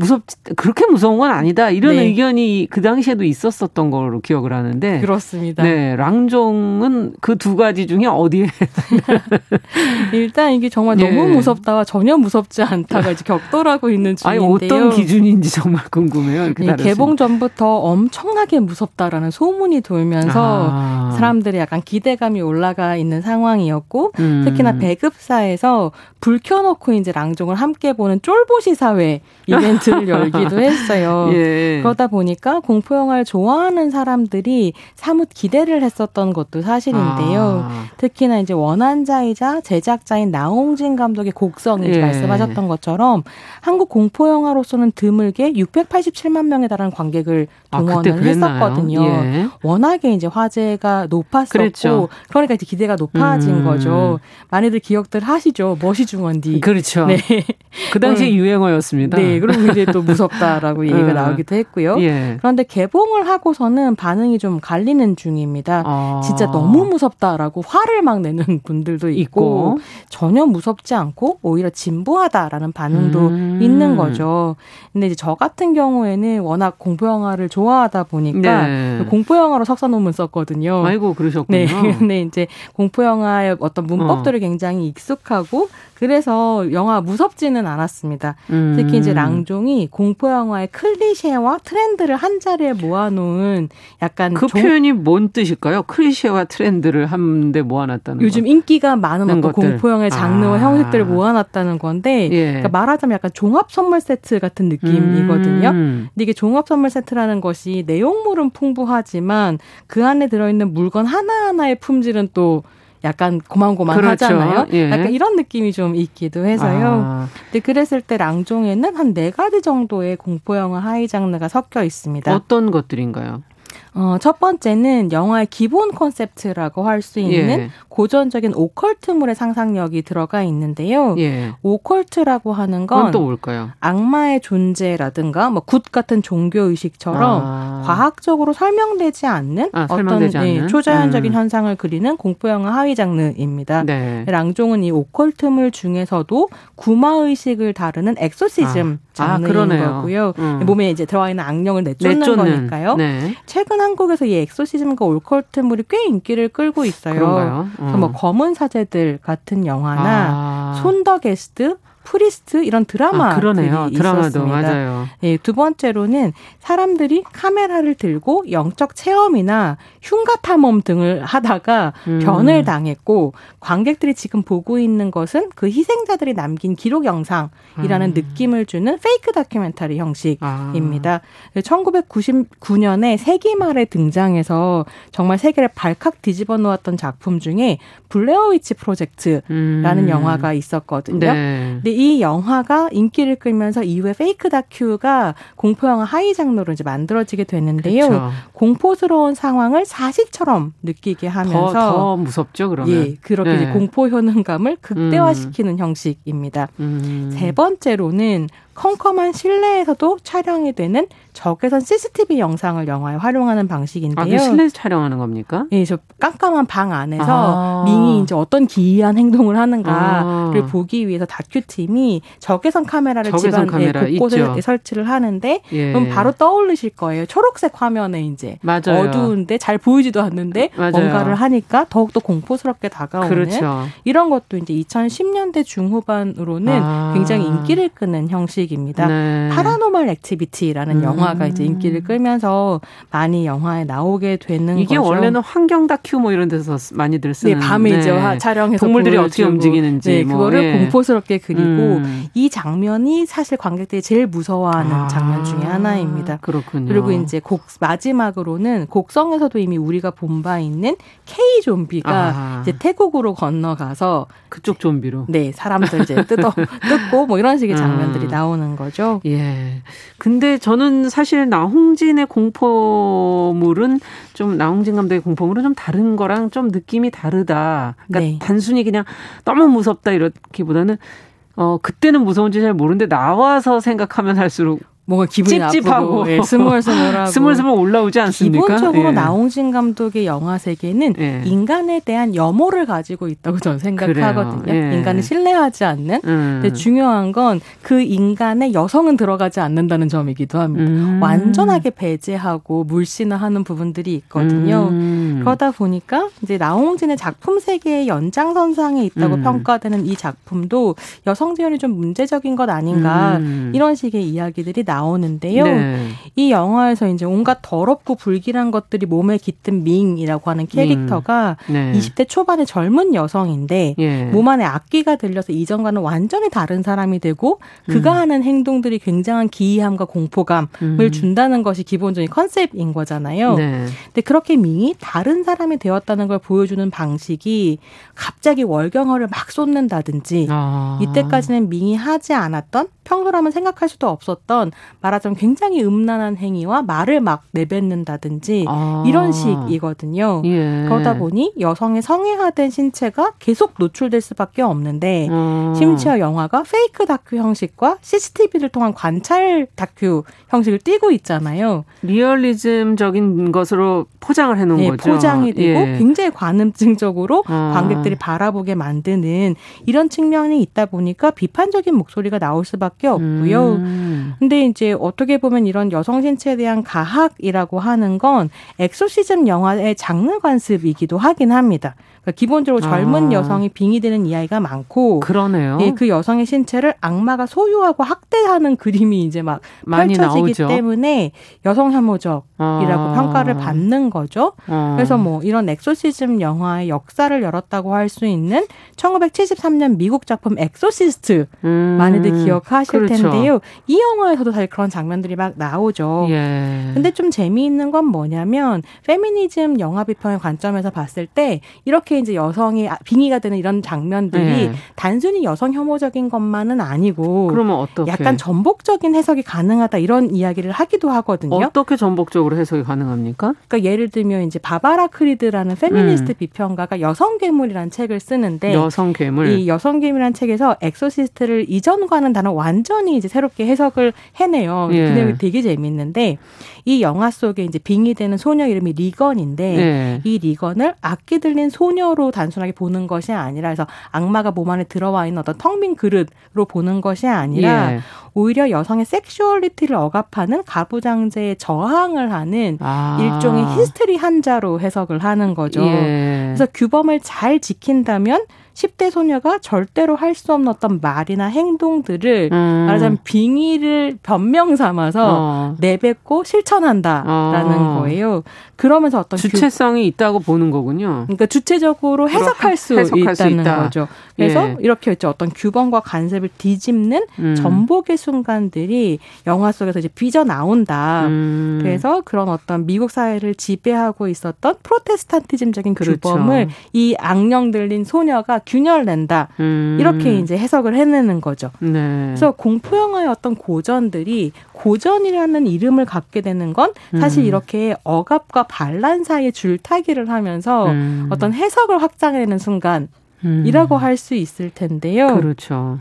무섭 그렇게 무서운 건 아니다 이런 네. 의견이 그 당시에도 있었었던 걸로 기억을 하는데 그렇습니다. 네, 랑종은 그 두 가지 중에 어디에 일단 이게 정말 네. 너무 무섭다와 전혀 무섭지 않다가 이제 격돌하고 있는 중인데요. 아니 어떤 기준인지 정말 궁금해요. 네, 개봉 전부터 엄청나게 무섭다라는 소문이 돌면서 아. 사람들이 약간 기대감이 올라가 있는 상황이었고 음. 특히나 배급사에서 불 켜놓고 이제 랑종을 함께 보는 쫄보시 사회 이벤트 사이트를 열기도 했어요. 예. 그러다 보니까 공포 영화를 좋아하는 사람들이 사뭇 기대를 했었던 것도 사실인데요. 아. 특히나 이제 원한자이자 제작자인 나홍진 감독의 곡성이 예. 말씀하셨던 것처럼 한국 공포 영화로서는 드물게 687만 명에 달하는 관객을 아, 동원을 아, 했었거든요. 예. 워낙에 이제 화제가 높았었고 그렇죠. 그러니까 이제 기대가 높아진 음. 거죠. 많이들 기억들 하시죠. 멋이 중원디. 그렇죠. 네. 그 당시 유행어였습니다. 네. 그리고 이제 또 무섭다라고 얘기가 음. 나오기도 했고요. 예. 그런데 개봉을 하고서는 반응이 좀 갈리는 중입니다. 아. 진짜 너무 무섭다라고 화를 막 내는 분들도 있고, 있고. 전혀 무섭지 않고 오히려 진부하다라는 반응도 음. 있는 거죠. 근데 이제 저 같은 경우에는 워낙 공포 영화를 좋아하다 보니까 네. 공포 영화로 석사 논문 썼거든요. 아이고 그러셨군요. 네. 근데 이제 공포 영화의 어떤 문법들을 어. 굉장히 익숙하고 그래서 영화 무섭지는 않았습니다. 음. 특히 이제 랑종이 공포 영화의 클리셰와 트렌드를 한 자리에 모아놓은 약간 그 종... 표현이 뭔 뜻일까요? 클리셰와 트렌드를 한데 모아놨다는 요즘 것. 인기가 많은 어떤 공포 영화의 장르와 아. 형식들을 모아놨다는 건데 예. 그러니까 말하자면 약간 종합 선물 세트 같은 느낌이거든요. 음. 근데 이게 종합 선물 세트라는 것이 내용물은 풍부하지만 그 안에 들어있는 물건 하나 하나의 품질은 또 약간 고만고만하잖아요. 그렇죠. 예. 약간 이런 느낌이 좀 있기도 해서요. 아. 근데 그랬을 때 랑종에는 한 네 가지 정도의 공포 영화 하이 장르가 섞여 있습니다. 어떤 것들인가요? 어, 첫 번째는 영화의 기본 컨셉트라고 할 수 있는 예. 고전적인 오컬트물의 상상력이 들어가 있는데요. 예. 오컬트라고 하는 건 또 뭘까요? 악마의 존재라든가 뭐 굿 같은 종교 의식처럼 아. 과학적으로 설명되지 않는 아, 어떤 설명되지 네, 않는? 초자연적인 음. 현상을 그리는 공포 영화 하위 장르입니다. 네. 랑종은 이 오컬트물 중에서도 구마 의식을 다루는 엑소시즘 아. 아 장르인 아, 거고요. 음. 몸에 이제 들어와 있는 악령을 내쫓는, 내쫓는. 거니까요. 네. 최근 한국에서 이 엑소시즘과 오컬트물이 꽤 인기를 끌고 있어요. 그런가요? 음. 뭐 검은 사제들 같은 영화나 아. 손 더 게스트 프리스트 이런 드라마 아, 그러네요. 드라마도 맞아요. 예, 두 번째로는 사람들이 카메라를 들고 영적 체험이나 흉가 탐험 등을 하다가 음. 변을 당했고 관객들이 지금 보고 있는 것은 그 희생자들이 남긴 기록 영상이라는 음. 느낌을 주는 페이크 다큐멘터리 형식입니다. 아. 1999년에 세기 말에 등장해서 정말 세계를 발칵 뒤집어 놓았던 작품 중에 블레어 위치 프로젝트라는 음. 영화가 있었거든요. 네. 근데 이 영화가 인기를 끌면서 이후에 페이크 다큐가 공포 영화 하위 장르로 이제 만들어지게 되는데요. 그쵸. 공포스러운 상황을 사실처럼 느끼게 하면서 더, 더 무섭죠, 그러면. 예, 그렇게 네. 공포 효능감을 극대화시키는 음. 형식입니다. 음. 세 번째로는 컴컴한 실내에서도 촬영이 되는 적외선 CCTV 영상을 영화에 활용하는 방식인데요. 아, 그 실내에서 촬영하는 겁니까? 예, 저 깜깜한 방 안에서 아. 민이 이제 어떤 기이한 행동을 하는가를 아. 보기 위해서 다큐팀이 적외선 카메라를 적외선 집안 카메라 곳곳에 있죠. 설치를 하는데 예. 그럼 바로 떠올리실 거예요. 초록색 화면에 이제 맞아요. 어두운데 잘 보이지도 않는데 맞아요. 뭔가를 하니까 더욱더 공포스럽게 다가오는 그렇죠. 이런 것도 이제 2010년대 중후반으로는 아. 굉장히 인기를 끄는 형식 입니다. 네. 파라노멀 액티비티라는 음. 영화가 이제 인기를 끌면서 많이 영화에 나오게 되는 이게 거죠. 원래는 환경 다큐 뭐 이런 데서 많이들 쓰는 네, 밤에 이제 네. 촬영해서 동물들이 어떻게 움직이는지 네, 뭐. 그거를 예. 공포스럽게 그리고 음. 이 장면이 사실 관객들이 제일 무서워하는 아. 장면 중에 하나입니다. 그렇군요. 그리고 이제 곡 마지막으로는 곡성에서도 이미 우리가 본 바 있는 K 좀비가 아. 이제 태국으로 건너가서 그쪽 좀비로 네 사람들 이제 뜯어 뜯고 뭐 이런 식의 장면들이 음. 나오 는 거죠. 예. 근데 저는 사실 나홍진의 공포물은 좀 나홍진 감독의 공포물은 좀 다른 거랑 좀 느낌이 다르다. 그러니까 네. 단순히 그냥 너무 무섭다 이렇기보다는 어 그때는 무서운지 잘 모르는데 나와서 생각하면 할수록 뭔가 기분이 찝찝하고 예, 스물스물하고 스물스물 올라오지 않습니까? 기본적으로 예. 나홍진 감독의 영화 세계는 예. 인간에 대한 염호를 가지고 있다고 저는 생각하거든요. 예. 인간을 신뢰하지 않는. 음. 근데 중요한 건 그 인간의 여성은 들어가지 않는다는 점이기도 합니다. 음. 완전하게 배제하고 물신화하는 부분들이 있거든요. 음. 그러다 보니까 이제 나홍진의 작품 세계의 연장선상에 있다고 음. 평가되는 이 작품도 여성 지연이 좀 문제적인 것 아닌가 음. 이런 식의 이야기들이 나. 나오는데요. 네. 이 영화에서 이제 온갖 더럽고 불길한 것들이 몸에 깃든 밍이라고 하는 캐릭터가 네. 20대 초반의 젊은 여성인데 예. 몸 안에 악기가 들려서 이전과는 완전히 다른 사람이 되고 그가 음. 하는 행동들이 굉장한 기이함과 공포감을 음. 준다는 것이 기본적인 컨셉인 거잖아요. 네. 근데 그렇게 밍이 다른 사람이 되었다는 걸 보여주는 방식이 갑자기 월경어를 막 쏟는다든지 아. 이때까지는 밍이 하지 않았던 평소라면 생각할 수도 없었던 말하자면 굉장히 음란한 행위와 말을 막 내뱉는다든지 아. 이런 식이거든요. 예. 그러다 보니 여성의 성애화된 신체가 계속 노출될 수밖에 없는데 아. 심지어 영화가 페이크 다큐 형식과 CCTV를 통한 관찰 다큐 형식을 띠고 있잖아요. 리얼리즘적인 것으로 포장을 해놓은 네, 거죠. 포장이 되고 예. 굉장히 관음증적으로 아. 관객들이 바라보게 만드는 이런 측면이 있다 보니까 비판적인 목소리가 나올 수밖에 수밖에 없고요. 음. 근데 이제 어떻게 보면 이런 여성 신체에 대한 가학이라고 하는 건 엑소시즘 영화의 장르 관습이기도 하긴 합니다. 그러니까 기본적으로 젊은 아. 여성이 빙의되는 이야기가 많고 그러네요. 예, 그 여성의 신체를 악마가 소유하고 학대하는 그림이 이제 막 펼쳐지기 나오죠. 때문에 여성 혐오적이라고 아. 평가를 받는 거죠. 아. 그래서 뭐 이런 엑소시즘 영화의 역사를 열었다고 할 수 있는 1973년 미국 작품 엑소시스트 음. 많이들 기억하실 그렇죠. 텐데요. 이 영화에서도 사실 그런 장면들이 막 나오죠. 예. 근데 좀 재미있는 건 뭐냐면 페미니즘 영화 비평의 관점에서 봤을 때 이렇게 이제 여성이 아, 빙의가 되는 이런 장면들이 네. 단순히 여성 혐오적인 것만은 아니고 그러면 어떻게 약간 전복적인 해석이 가능하다 이런 이야기를 하기도 하거든요. 어떻게 전복적으로 해석이 가능합니까? 그러니까 예를 들면 이제 바바라 크리드라는 페미니스트 음. 비평가가 여성 괴물이라는 책을 쓰는데 여성 괴물 이 여성 괴물이라는 책에서 엑소시스트를 이전과는 다른 완전히 이제 새롭게 해석을 해 내요. 예. 그 내용이 되게 재밌는데 이 영화 속에 이제 빙의되는 소녀 이름이 리건인데 예. 이 리건을 악귀 들린 소녀 소녀로 단순하게 보는 것이 아니라 해서 악마가 몸 안에 들어와 있는 어떤 텅 빈 그릇으로 보는 것이 아니라 예. 오히려 여성의 섹슈얼리티를 억압하는 가부장제에 저항을 하는 아. 일종의 히스테리 환자로 해석을 하는 거죠. 예. 그래서 규범을 잘 지킨다면 10대 소녀가 절대로 할 수 없는 어떤 말이나 행동들을 음. 말하자면 빙의를 변명 삼아서 어. 내뱉고 실천한다라는 어. 거예요. 그러면서 어떤 주체성이 규... 있다고 보는 거군요. 그러니까 주체적으로 해석할 수 해석할 있다는 수 있다. 거죠. 그래서 예. 이렇게 있죠. 어떤 규범과 관습을 뒤집는 음. 전복의 순간들이 영화 속에서 이제 빚어 나온다. 음. 그래서 그런 어떤 미국 사회를 지배하고 있었던 프로테스탄티즘적인 그렇죠. 규범을 이 악령 들린 소녀가 균열낸다. 음. 이렇게 이제 해석을 해내는 거죠. 네. 그래서 공포 영화의 어떤 고전들이 고전이라는 이름을 갖게 되는 건 사실 음. 이렇게 억압과 반란 사이에 줄타기를 하면서 음. 어떤 해석을 확장해내는 순간이라고 음. 할수 있을 텐데요. 그렇죠.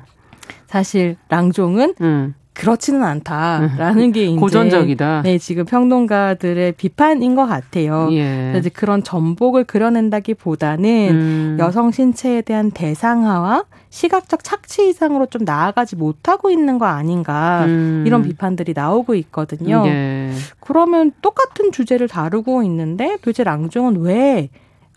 사실 랑종은 음. 그렇지는 않다라는 게 이제 고전적이다. 네, 지금 평론가들의 비판인 것 같아요. 예. 이제 그런 전복을 그려낸다기보다는 음. 여성 신체에 대한 대상화와 시각적 착취 이상으로 좀 나아가지 못하고 있는 거 아닌가 음. 이런 비판들이 나오고 있거든요. 예. 그러면 똑같은 주제를 다루고 있는데 도대체 랑중은 왜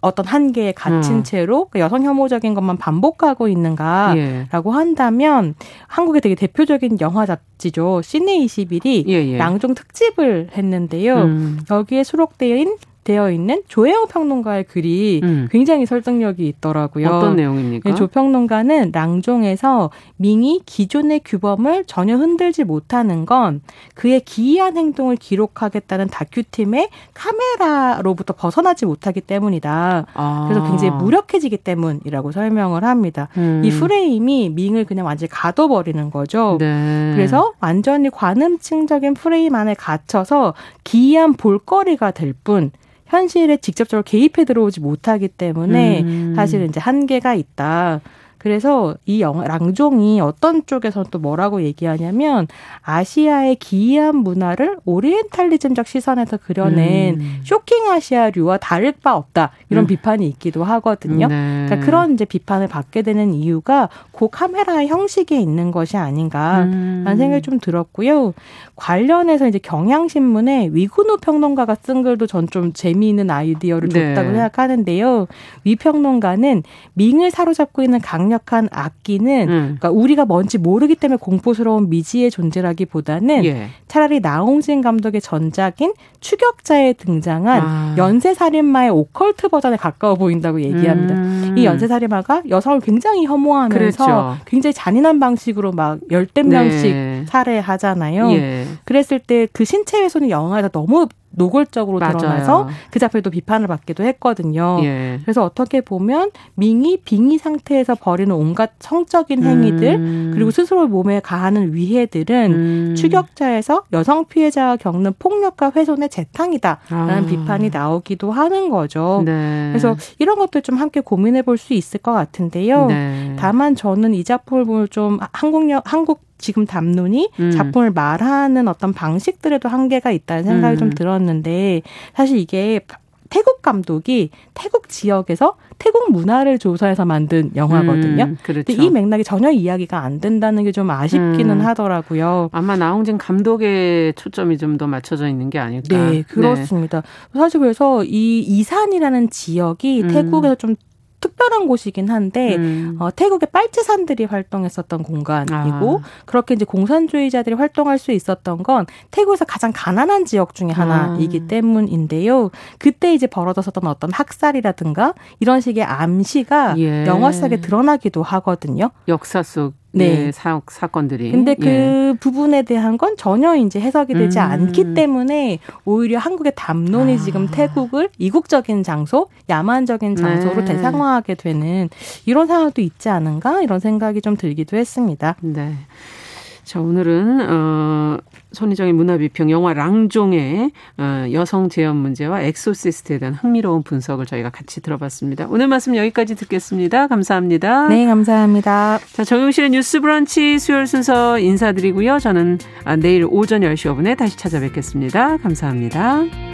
어떤 한계에 갇힌 음. 채로 그 여성 혐오적인 것만 반복하고 있는가라고 예. 한다면 한국의 되게 대표적인 영화 잡지죠. 시네 21이 예, 예. 양종 특집을 했는데요. 음. 여기에 수록되어 되어 있는 조혜영 평론가의 글이 음. 굉장히 설득력이 있더라고요. 어떤 내용입니까? 네, 조 평론가는 랑종에서 밍이 기존의 규범을 전혀 흔들지 못하는 건 그의 기이한 행동을 기록하겠다는 다큐팀의 카메라로부터 벗어나지 못하기 때문이다. 아. 그래서 굉장히 무력해지기 때문이라고 설명을 합니다. 음. 이 프레임이 밍을 그냥 완전히 가둬버리는 거죠. 네. 그래서 완전히 관음층적인 프레임 안에 갇혀서 기이한 볼거리가 될 뿐, 현실에 직접적으로 개입해 들어오지 못하기 때문에 음. 사실은 이제 한계가 있다. 그래서 이 영화 랑종이 어떤 쪽에서 또 뭐라고 얘기하냐면 아시아의 기이한 문화를 오리엔탈리즘적 시선에서 그려낸 음. 쇼킹 아시아류와 다를 바 없다 이런 음. 비판이 있기도 하거든요. 네. 그러니까 그런 이제 비판을 받게 되는 이유가 그 카메라의 형식에 있는 것이 아닌가라는 음. 생각이 좀 들었고요. 관련해서 이제 경향신문에 위근우 평론가가 쓴 글도 전 좀 재미있는 아이디어를 줬다고 네. 생각하는데요. 위 평론가는 밍을 사로잡고 있는 강 강력한 악기는 음. 그러니까 우리가 뭔지 모르기 때문에 공포스러운 미지의 존재라기보다는 예. 차라리 나홍진 감독의 전작인 추격자에 등장한 아. 연쇄살인마의 오컬트 버전에 가까워 보인다고 얘기합니다. 음. 이 연쇄살인마가 여성을 굉장히 혐오하면서 그렇죠. 굉장히 잔인한 방식으로 막 열댓 명씩 네. 살해하잖아요. 예. 그랬을 때 그 신체 훼손이 영화에서 너무 노골적으로 맞아요. 드러나서 그 작품에도 비판을 받기도 했거든요. 예. 그래서 어떻게 보면 밍이 빙의 상태에서 벌이는 온갖 성적인 행위들 음. 그리고 스스로 몸에 가하는 위해들은 음. 추격자에서 여성 피해자가 겪는 폭력과 훼손의 재탕이다라는 아. 비판이 나오기도 하는 거죠. 네. 그래서 이런 것들 좀 함께 고민해 볼 수 있을 것 같은데요. 네. 다만 저는 이 작품을 좀 한국역 한국 지금 담론이 음. 작품을 말하는 어떤 방식들에도 한계가 있다는 생각이 음. 좀 들었는데 사실 이게 태국 감독이 태국 지역에서 태국 문화를 조사해서 만든 영화거든요. 음, 그렇죠. 이 맥락이 전혀 이야기가 안 된다는 게 좀 아쉽기는 음, 하더라고요. 아마 나홍진 감독의 초점이 좀 더 맞춰져 있는 게 아닐까. 네, 그렇습니다. 네. 사실 그래서 이 이산이라는 지역이 음. 태국에서 좀 특별한 곳이긴 한데 음. 어, 태국의 빨치산들이 활동했었던 공간이고 아. 그렇게 이제 공산주의자들이 활동할 수 있었던 건 태국에서 가장 가난한 지역 중에 하나이기 아. 때문인데요. 그때 이제 벌어졌었던 어떤 학살이라든가 이런 식의 암시가 예. 영화 속에 드러나기도 하거든요. 역사 속 네. 예, 사, 사건들이. 근데 그 예. 부분에 대한 건 전혀 이제 해석이 되지 음. 않기 때문에 오히려 한국의 담론이 아. 지금 태국을 이국적인 장소, 야만적인 장소로 네. 대상화하게 되는 이런 상황도 있지 않은가 이런 생각이 좀 들기도 했습니다. 네. 자, 오늘은 어 손희정의 문화비평 영화 랑종의 어, 여성 재현 문제와 엑소시스트에 대한 흥미로운 분석을 저희가 같이 들어봤습니다. 오늘 말씀 여기까지 듣겠습니다. 감사합니다. 네, 감사합니다. 자, 정용실의 뉴스 브런치 수요일 순서 인사드리고요. 저는 아, 내일 오전 10시 5분에 다시 찾아뵙겠습니다. 감사합니다.